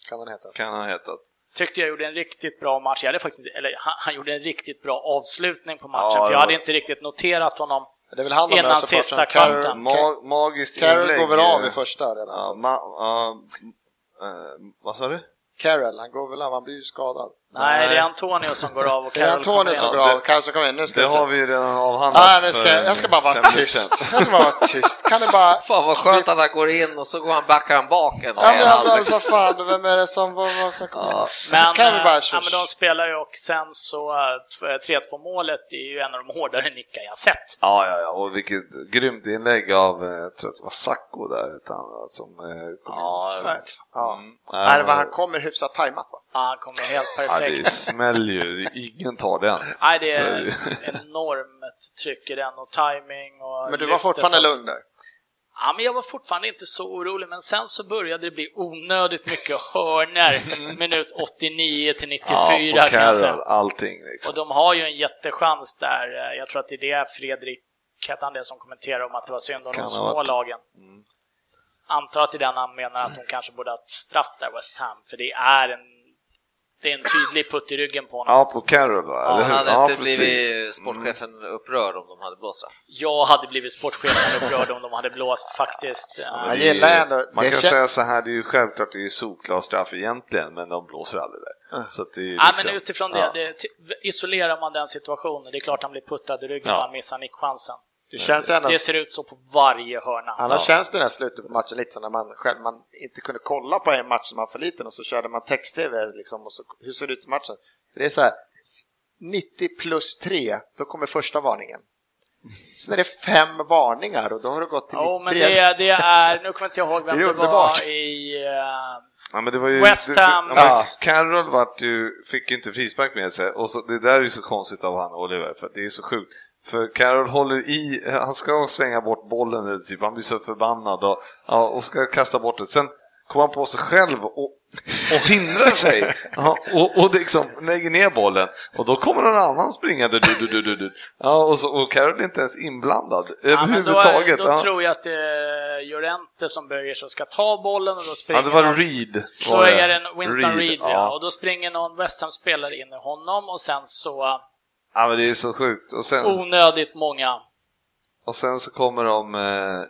Kan den heta. kan han ha hetat. tyckte jag gjorde en riktigt bra match. Jag hade faktiskt, eller han, han gjorde en riktigt bra avslutning på matchen, Ja, för jag hade inte riktigt noterat honom. Det är väl han de Innan sista kvarten. Carroll- Ma magiskt Carroll inlägg. går väl av i första redan. Ja, ma ja, eh, vad sa du? Carroll, han går väl av, han blir ju skadad. Nej, det är Antonio som går av och *laughs* Det är Carroll Antonio som in. går Ja, av, kanske kommer in. Nu ska Det har vi ju redan avhandlat Ah, nu ska, för jag, jag ska bara vara tyst. Jag ska bara vara tyst. Kan du bara... Fan vad skönt att han går in och så går han backar han bak en Ja, men halvlek. alltså fan, vem är det som... Vad, vad som kommer? Men, kan vi eh, bara... ja, men de spelar ju och sen så eh, t- 3-2 målet är ju en av de hårdare nickar jag sett. Ja, ja, ja, och vilket grymt inlägg av, eh, jag tror att det var Sacco där, som eh, kom Ja, Så här, Ja. in. Nej, Nej, men han kommer hyfsat tajmat va? Ja, han kommer helt ja, det perfekt. smäller ju, ingen tar den. Nej, det är enormt tryck i den och timing och Men du var fortfarande lugn där? Ja, men jag var fortfarande inte så orolig, men sen så började det bli onödigt mycket hörner minut 89 till 94 Ja, på. Carroll, allting liksom. Och de har ju en jättechans där. Jag tror att det är det Fredrik, hette han det som kommenterar om att det var synd om de små varit. lagen. Antar att det är den han menar att de kanske borde ha straff där, West Ham, för det är en, det är en tydlig putt i ryggen på honom. Ja, på Carroll va? Ja, eller han hur? hade Ja, inte precis. blivit sportchefen upprörd om de hade blåst straff. Jag hade blivit sportchefen upprörd om de hade blåst faktiskt. Är ju- gillar ändå- Man kan säga så här, det är ju självklart det är ju solklar straff egentligen, men de blåser aldrig där. Så att det är ju Ja, liksom, men utifrån det, ja. det, isolerar man den situationen, det är klart han blir puttad i ryggen Ja. och han missar nickchansen. Det känns ändå... Det ser ut så på varje hörna. Annars känns det där slutet på matchen lite som när man själv man inte kunde kolla på en match som man var för liten och så körde man text-tv liksom och så, hur ser det ut i matchen? Det är så här 90 plus 3, då kommer första varningen. Sen är det fem varningar och då har det gått till men 93. det, det är, *laughs* nu kommer inte jag ihåg vem Det är det, var i... eh, Ja, men det var ju, West det- det- ja, Carroll vart ju, fick ju inte frispark med sig och så, det där är ju så konstigt av han Oliver, för att det är så sjukt. För Carroll håller i, han ska svänga bort bollen, eller typ, han blir så förbannad och, ja, och ska kasta bort det. Sen kommer han på sig själv och, och hindrar sig ja, och, och liksom lägger ner bollen och då kommer någon annan springande du, du, du, du, du. Ja, och, så, och Carroll är inte ens inblandad Ja, men då, överhuvudtaget. då ja. tror jag att det är Llorente som böjer sig och ska ta bollen och då springer ja, det var Reed. Så är det en Winston Reed, ja. ja. och då springer någon West Ham-spelare in i honom och sen så Ja, men det är så sjukt. Och sen, onödigt många. och sen så kommer de... Eh,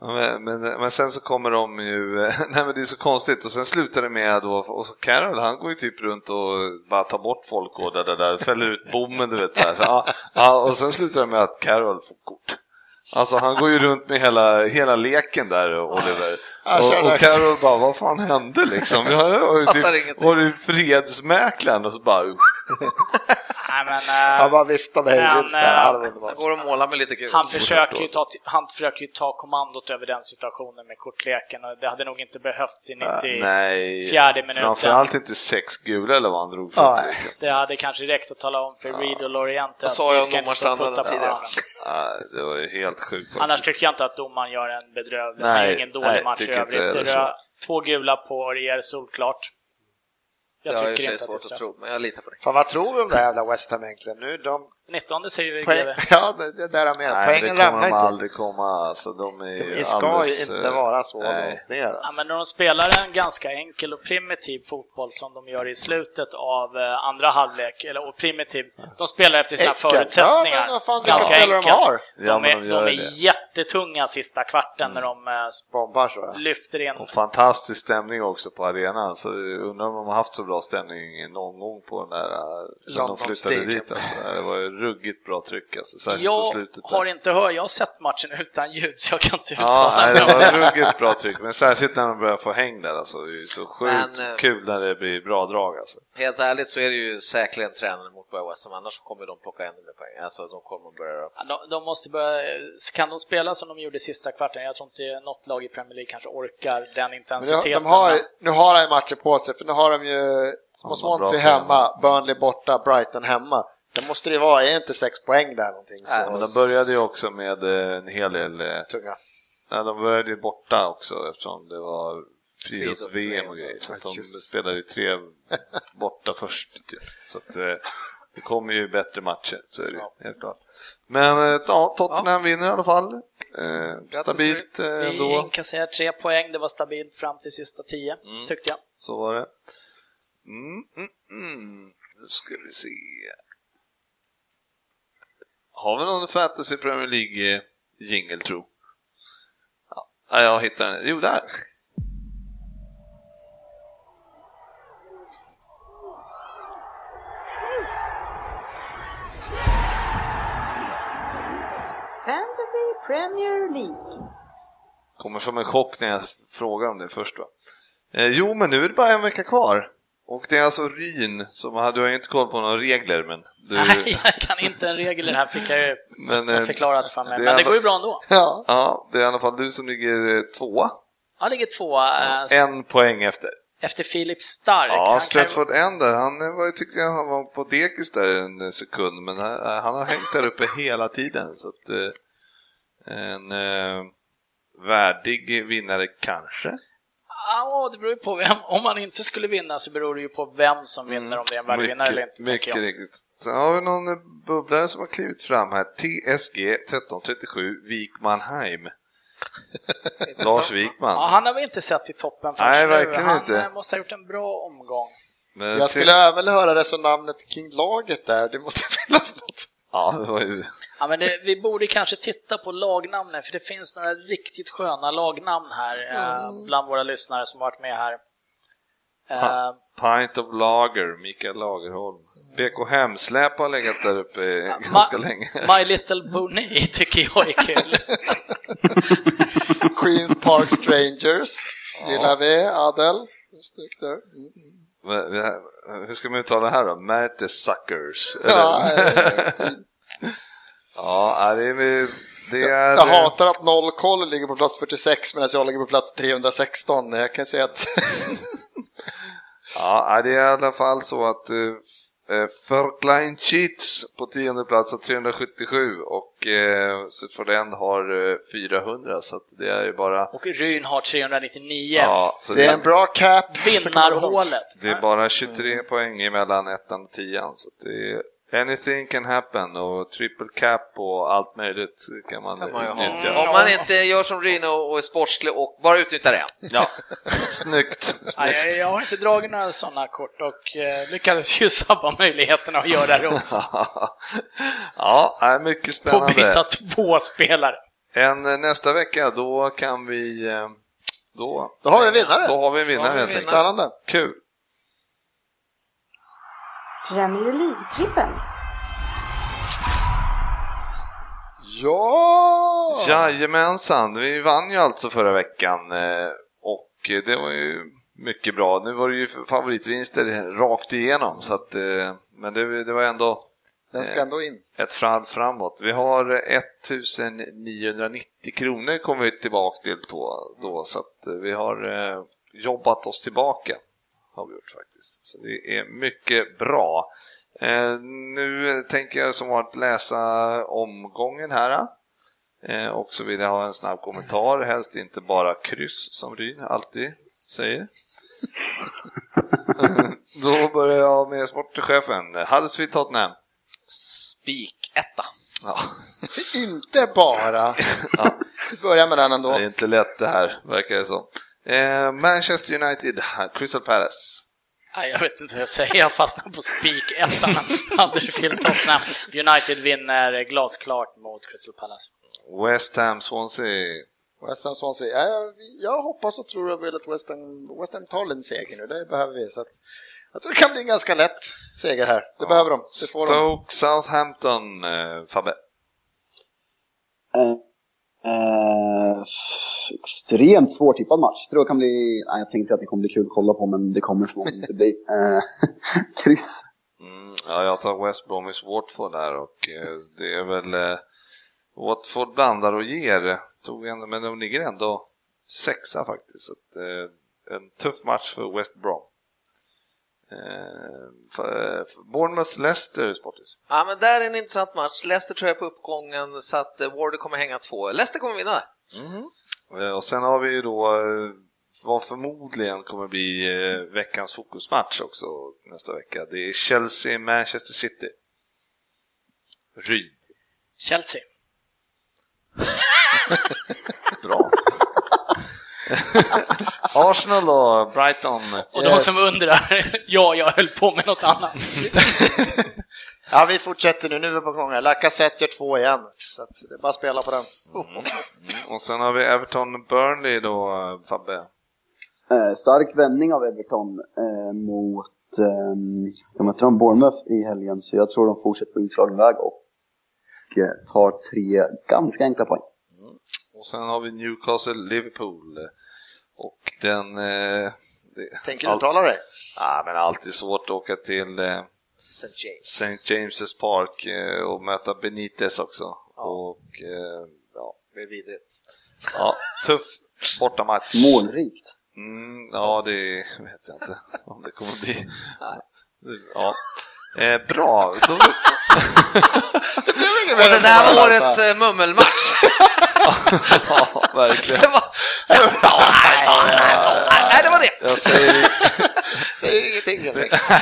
Men, men, men sen så kommer de ju, *laughs* nej men det är så konstigt och sen slutar det med då, och så Carol han går ju typ runt och bara tar bort folk och där, där, där fäller ut bommen du vet så här. Så, ja, ja, och sen slutar det med att Carol får kort. Alltså han går ju runt med hela, hela leken där, Oliver. Och, och Carol bara, vad fan hände liksom? Jag har ju typ, ingenting. var du fredsmäklaren? Och så bara, usch. Nej, men, *laughs* Han eh, bara viftade hej Men, vilt där. Ja, eh. Han går och målar med lite gult. han, försöker ju ta, han försöker ju ta kommandot över den situationen med kortleken och det hade nog inte behövts i 90. Nej, fjärde minuten. framförallt inte sex gula eller vad han drog för. Ja. Det hade kanske räckt att tala om för Reed och Loriente Vad att sa jag vi ska inte stå och domarstandarden putta på tidigare? varandra. Ja, det var ju helt sjukt. Annars tycker jag inte att domaren gör en bedrövlig, Nej, ingen dålig nej, match i övrigt. Två gula på Orier, solklart. Jag Det har i det är svårt att tro, men jag litar på det. Fan, vad tror vi om det här jävla West Ham egentligen? Nu, de, 19 säger vi poäng, GV. *laughs* ja, det, det är där jag menar. Poängen det kommer ramlar de inte. aldrig komma. Alltså, de är ju Det ska alldeles, ju inte eh, vara så nej. långt ner. Ja, Alltså. men när de spelar en ganska enkel och primitiv fotboll som de gör i slutet av eh, andra halvlek, eller och primitiv, de spelar efter sina Enkelt. förutsättningar. Ja, men vad fan, ganska spelare de enkelt. har. Ja, De men är, de de är. Mm. jättetunga sista kvarten när de eh, Bombar så. Ja. lyfter in. Och fantastisk stämning också på arenan. Så undrar om de har haft så bra stämning någon gång på den där eh, sen de flyttade dit. Alltså. Det var ju ruggigt bra tryck alltså, särskilt på Jag slutet. har Där. inte hört, jag har sett matchen utan ljud så jag kan inte Ja, uttala nej, mig det var ruggigt bra tryck, men särskilt när de börjar få häng där alltså. Det är så sjukt Men, eh, kul när det blir bra drag alltså. Helt ärligt så är det ju säkerligen tränaren mot Börje West annars kommer de plocka ännu mer poäng. Alltså de kommer att börja röra på sig. De, de måste börja, kan de spela som de gjorde sista kvarten? Jag tror inte något lag i Premier League kanske orkar den Men nu, intensiteten. de har, men- nu har de matcher på sig, för nu har de ju små Ja, Swansea hemma, Burnley borta, Brighton hemma. Det måste det vara, är inte sex poäng där någonting så Nej, men de började ju också med eh, en hel del eh, tunga. Nej, de började ju borta också eftersom det var friidrotts-VM och grejer. Så att de spelade ju tre *laughs* borta först. Typ. Så att, eh, det kommer ju bättre matcher, så är det ju helt klart. Men ja, Tottenham vinner i alla fall. Eh, stabilt eh, Vi ändå. inkasserar tre poäng, det var stabilt fram till sista tio, Mm. tyckte jag. Så var det. Mm, mm, mm. Nu ska vi se. Har vi någon Fantasy Premier League jingel tro? Ja, Ja, jag hittar den. Jo, där. Fantasy Premier League. Kommer som en chock när jag frågar om det först va. Eh, jo, men nu är det bara en vecka kvar. Och det är alltså Ryn som, du har ju inte koll på några regler men du... Nej, *laughs* jag kan inte en regel i det här, fick jag ju men, eh, förklarat för mig. det Men det går ju bra ändå. Ja, Ja, det är i alla fall du som ligger eh, tvåa. Han ligger tvåa eh, En poäng efter. efter Filip Stark. Ja, kan ju- Stratford Ender, han var, tyckte jag han var på dekis där en sekund, men han, har hängt där uppe hela tiden. Så att, en eh, värdig vinnare kanske. Ja, det beror ju på vem. Om man inte skulle vinna så beror det ju på vem som vinner, om det är en värdevinnare eller inte. mycket riktigt. Sen har vi någon eh, bubblare som har klivit fram här. TSG 1337 Wikmanheim. Lars Wikman. Ja, han har vi inte sett i toppen förrän Nej, nu. verkligen Han inte. eh, måste ha gjort en bra omgång. Men jag skulle även höra det som namnet kring laget där, det måste *laughs* finnas något. Ja, det var ju... Ja, men det, vi borde kanske titta på lagnamnen, för det finns några riktigt sköna lagnamn här eh, bland våra lyssnare som har varit med här. Eh, Pint of Lager, Mikael Lagerholm. BK Hemsläp har legat där uppe Ma- ganska länge. My Little Pony *laughs* tycker jag är kul. *laughs* Queens Park Strangers, gillar vi. Adel, snyggt där. Mm. Hur ska man uttala det här då? Märte Suckers? Ja, eh, *laughs* ja, det är... Det är Jag hatar att Noll Koll ligger på plats 46 medan jag ligger på plats 316. Jag kan säga att *laughs* Ja, det är i alla fall så att uh, Förklein Cheats på tionde plats har 377 och uh, Sutford End har eh, 400 så att det är ju bara... Och Ryn har 399. Ja, så det är en bra cap. Vinnarhålet. Det är bara 23 poäng mellan ettan och tian. Så att det är anything can happen och triple cap och allt möjligt kan man, kan man utnyttja. Om man inte gör som Rino och är sportslig och bara utnyttjar det. Ja, *laughs* snyggt. Ja, jag, jag har inte dragit några sådana kort och eh, lyckades ju sabba möjligheterna att göra det också. *laughs* ja, är mycket På att byta spännande. två spelare. En, eh, nästa vecka, då kan vi... eh, Då, Då har vi en vinnare. då har vi en vinnare helt enkelt. Spännande. Kul! Premier League-trippen. Ja! Jajamensan, vi vann ju alltså förra veckan eh, och det var ju mycket bra. Nu var det ju favoritvinster rakt igenom, så att, eh, men det, det var ändå Den ska ändå in. ett fall framåt. Vi har 1990 kronor kommer vi tillbaka till då, då så att vi har eh, jobbat oss tillbaka. Har vi gjort faktiskt. Så det är mycket bra. Eh, nu tänker jag som vanligt läsa omgången här. Eh, och så vill jag ha en snabb kommentar, helst inte bara kryss som Ryn alltid säger. *laughs* Då börjar jag med sportchefen. Huddersfield Tottenham. Spik etta. Ja. *laughs* Inte bara. *laughs* Ja. Vi börjar med den ändå. Det är inte lätt det här, verkar det som. Eh, Manchester United, Crystal Palace. Nej, jag vet inte vad jag säger, jag fastnar på spik ettan. Huddersfield Tottenham. United vinner glasklart mot Crystal Palace. West Ham, Swansea. West Ham Swansea. Ja, jag, jag hoppas och tror och vill att West Ham, West Ham tar en seger nu, det behöver vi. Så att, jag tror det kan bli en ganska lätt seger här. Det behöver de. Det får de. Stoke, Southampton, eh, Fabbe. Eh, eh, extremt svårtippad match. Tror jag kan bli, nej, jag tänkte att det kommer bli kul att kolla på men det kommer förmodligen inte bli. Eh, *laughs* kryss. Mm, ja, jag tar West Bromwich Watford där och eh, det är väl eh, Watford blandar och ger, tog ändå, men de ligger ändå sexa faktiskt. Så att, eh, en tuff match för West Brom. Eh, för Bournemouth-Leicester, Sportis. Ja, men där är en intressant match. Leicester tror jag är på uppgången så att eh, Wardy kommer hänga två. Leicester kommer vinna där. Eh, Och sen har vi ju då vad förmodligen kommer bli veckans fokusmatch också nästa vecka. Det är Chelsea-Manchester City. Ryd. Chelsea. *laughs* Bra. *laughs* Arsenal då, Brighton. Och de som undrar, *laughs* ja, jag höll på med något annat. *laughs* Ja, vi fortsätter nu. Nu är vi på gång här. Lacazette gör två igen. Så att det är bara att spela på den. Mm. Och sen har vi Everton-Burnley då, eh, Fabbe. Eh, stark vändning av Everton eh, mot, eh, de mötte de Bournemouth i helgen så jag tror de fortsätter på inslagen väg och eh, tar tre ganska enkla poäng. Och sen har vi Newcastle-Liverpool. Den... Eh, det, Tänker du uttala dig? Ja, men alltid svårt att åka till eh, St. James. St. James' Park eh, och möta Benitez också. Och eh, ja, Det är vidrigt. ja, tuff bortamatch. Målrikt. Mm, ja, det vet jag inte om det kommer bli. Ja. Eh, bra, då, Det Och det där var årets eh, mummelmatch. *laughs* ja, verkligen. Det var... Nej, det var det. Jag säger *laughs* Säg ingenting helt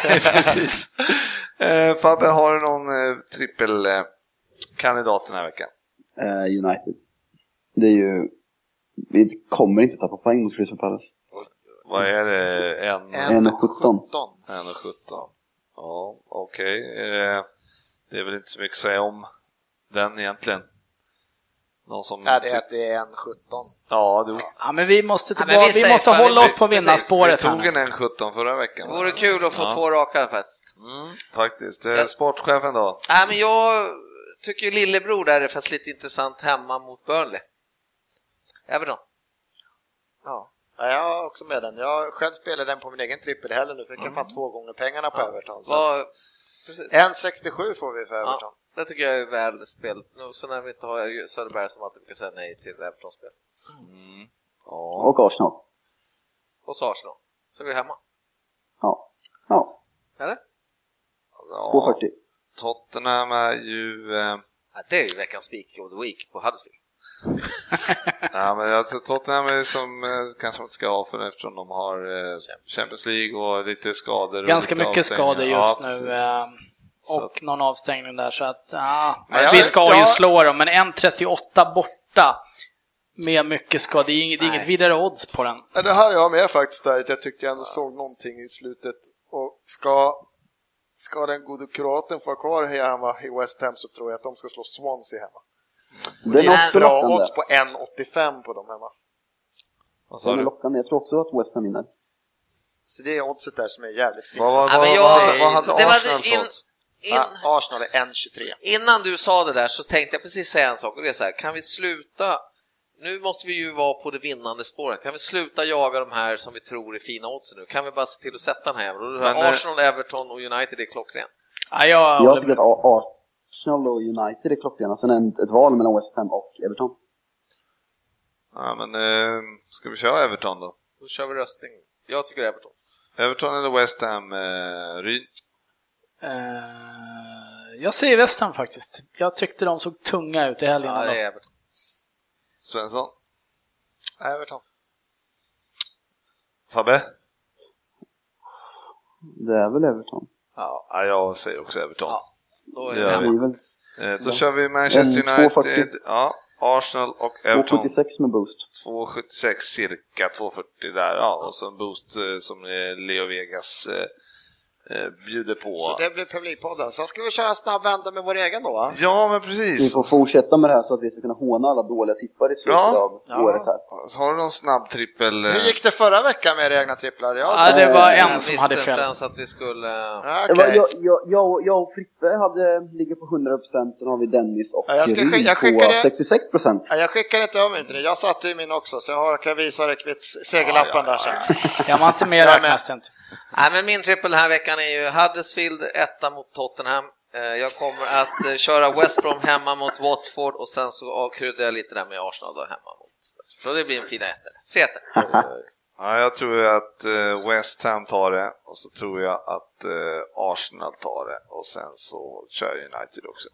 nej, precis. Eh, Fabbe, har du någon eh, trippelkandidat den här veckan? Eh, United. Det är ju, vi kommer inte tappa poäng mot Crystal Palace. Vad är det? En, En 1,17. 17. en och 17? Ja, okej. Eh, det är väl inte så mycket att säga om den egentligen. Någon som... Ja, det är att det är en 17. Ja, du, Ja, men vi måste, Ja, men tillbaka, vi vi, säger måste hålla vi- oss på vi vinnarspåret här tog en N17 förra veckan. Det vore kul att få Ja. två raka faktiskt. Mm, faktiskt. Eh, Yes. Sportchefen då? Nej, men jag tycker ju lillebror där är fast lite intressant hemma mot Burnley. Everton. Ja. Ja, jag är också med den. Jag själv spelar den på min egen trippel heller nu, för jag kan fan två gånger pengarna på Everton. Så Vad, att precis. 1,67 får vi för Everton. Det tycker jag är väl spel. Nu så när vi inte har Söderberg som alltid brukar säga nej till Everton-spel. Mm. Ja. Och Arsenal. Och så Arsenal. Så är vi hemma. Ja. Ja. Eller? ja. 2,40. Tottenham är ju... Eh, Ja, det är ju veckans speak of the week på Huddersfield. *laughs* ja, men jag tror Tottenham är som eh, kanske man inte ska ha för eftersom de har eh, Champions League och lite skador. och Ganska lite mycket avstängningar. skador just Ja, nu. Och någon avstängning där, så att ja, Ja, vi jag- ska ju jag- slå dem, men 1.38 borta med mycket skada, det är inget, det är inget vidare odds på den. Ja, det här jag med faktiskt där, att jag tyckte jag ändå såg någonting i slutet. Och ska, ska den gode kroaten få kvar hemma i West Ham så tror jag att de ska slå Swansea hemma. Det är är också bra odds på 1,85 på dem hemma. Vad sa är du? lockande. Jag tror också att West Ham vinner. Så det är oddset där som är jävligt fint. Vad, vad, Ja, vad, jag- vad, vad hade det Arsenal fått? In, Ja, Arsenal är 1,23. innan du sa det där så tänkte jag precis säga en sak och det är så här, kan vi sluta nu måste vi ju vara på det vinnande spåret. Kan vi sluta jaga de här som vi tror är fina odds nu? Kan vi bara se till att sätta den här Men, eh, Arsenal, Everton och United är klockren. Ja, jag Jag tycker att Arsenal och United är klockrena. Sen en- ett val mellan West Ham och Everton. Ja, men eh, ska vi köra Everton då? Då kör vi röstning. Jag tycker Everton. Everton eller West Ham? Eh, Ryn? Eh, jag säger West Ham faktiskt. Jag tyckte de såg tunga ut i helgen. Ja, det är Everton. Svensson? Everton. Fabbe? Det är väl Everton. Ja, ja, jag säger också Everton. Ja. Då är Det vi. väl Eh, då kör vi Manchester En United, 240. ja, Arsenal och Everton. 276 med boost. 2,76 cirka, 2,40 där. Ja, och så en boost eh, som Leo Vegas bjuder på. Så det blir publikpodden. Sen ska vi köra en snabb vända med vår egen då. va? Ja, men Vi precis. får fortsätta med det här så att vi ska kunna håna alla dåliga tippar i slutet Ja. av Ja. året här. Så har du någon snabb trippel? eh, Hur gick det förra veckan med era egna tripplar? Ja, Ja, det var Eh, en Jag som hade inte fel. ens att vi skulle... Ja, Det var- okej. Jag, jag, jag, jag och Frippe hade, ligger på 100%, sen har vi Dennis och Ja, jag ska jag på skickade- 66%. Ja, jag skickar inte över till dig. Jag satte ju min också, så jag har- kan visa dig kvitt segerlappen där sen. Jag var inte med Jag där med. räknas det inte. Nej, men min trippel den här veckan är ju Huddersfield etta mot Tottenham. Eh, Jag kommer att eh, köra West Brom hemma mot Watford och sen så avkryddar jag lite där med Arsenal då hemma mot. Så det blir en fin etta. Tre ettor. Ja, jag tror att eh, West Ham tar det och så tror jag att Arsenal tar det och sen så kör jag United också.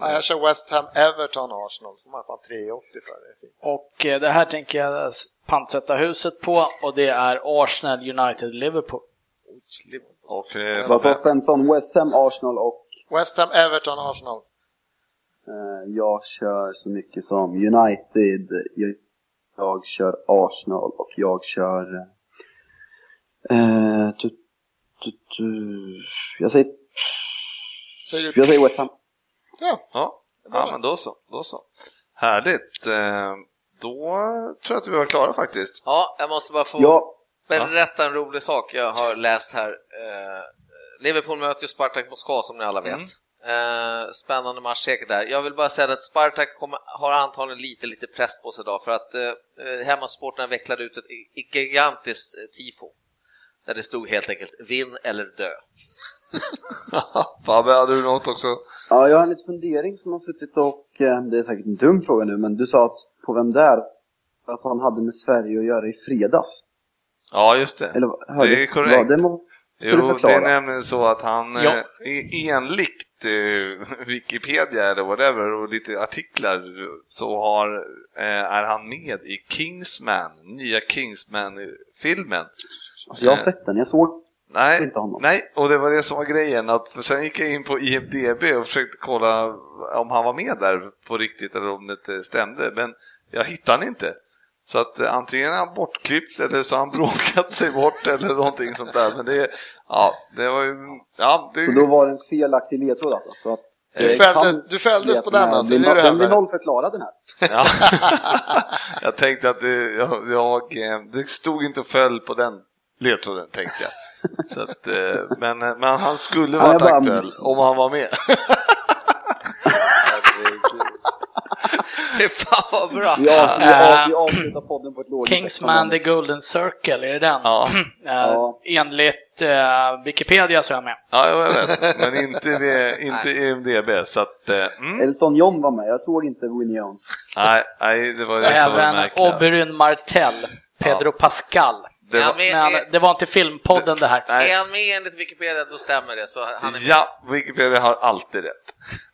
Ja, jag kör West Ham, Everton, Arsenal. får man fan 3,80 för. Det är fint. Och det här tänker jag pantsätta huset på och det är Arsenal, United, Liverpool. Och eh, Vad sa Svensson? West Ham, Arsenal och West Ham, Everton, Arsenal. eh, jag kör så mycket som United, jag, jag kör Arsenal och jag kör... Eh, tu, tu, tu, jag, säger, Säger du? jag säger West Ham. Ja, ja, ja, men då så, då så. Härligt. Då tror jag att vi var klara faktiskt. Ja, jag måste bara få Ja, berätta en rolig sak jag har läst här. Eh, Liverpool möter ju Spartak Moskva som ni alla vet. Eh, spännande match säkert där. Jag vill bara säga att Spartak kommer, har antagligen lite, lite press på sig idag för att eh, hemmasporterna vecklade ut ett gigantiskt eh, tifo. Där det stod helt enkelt vinn eller dö. *laughs* Fabbe, hade du något också? ja, jag har en liten fundering som har suttit och, eh, det är säkert en dum fråga nu, men du sa att på vem där, att han hade med Sverige att göra i fredags. Ja, just det. Eller, hörde- det är korrekt. Ja, det du Jo, det är nämligen så att han Ja. eh, enligt eh, *laughs* Wikipedia eller whatever och lite artiklar så har, eh, är han med i Kingsman, nya Kingsman-filmen. Alltså, jag har sett den, jag såg Nej, Inte honom. nej, och det var det som var grejen. Att, för sen gick jag in på IMDB och försökte kolla om han var med där på riktigt eller om det inte stämde. Men jag hittade han inte. Så att eh, antingen är han bortklippt eller så har han *laughs* bråkat sig bort eller någonting sånt där. Men det, ja, det var ju, ja, det, Så då var det en felaktig ledtråd alltså? Så att Du det fälldes- du fälldes på den, alltså, du noll- Den blir nollförklarad den här. Ja. *laughs* jag tänkte att det, jag, jag, eh, det stod inte och föll på den ledtråden tänkte jag. Så att, eh, men, men han skulle varit bara- aktuell om han var med. *laughs* fan vad bra! Vi, av, vi, av, vi avslutar podden på ett lågt Kingsman The Golden Circle, är det den? Ja. *clears throat* Eh, Ja. Enligt eh, Wikipedia så är jag med. Ja, jag vet. Men inte, *laughs* inte IMDB. Så att, eh, mm, Elton John var med, jag såg inte Winnie Jones. nej, nej, det var det som var det Även märkliga. Oberyn Martell, Pedro Pascal. Det Ja, var, men- Men det var inte filmpodden det här. nej. Är han med enligt Wikipedia då stämmer det. Så han är med. Ja, Wikipedia har alltid rätt.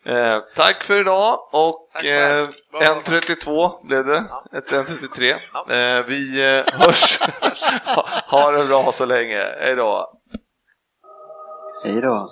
Eh, tack för idag och eh, 1.32 blev det. Ett 1.33. Ja. Eh, vi eh, hörs. *laughs* ha, ha det bra så länge. Hej då. Hej då.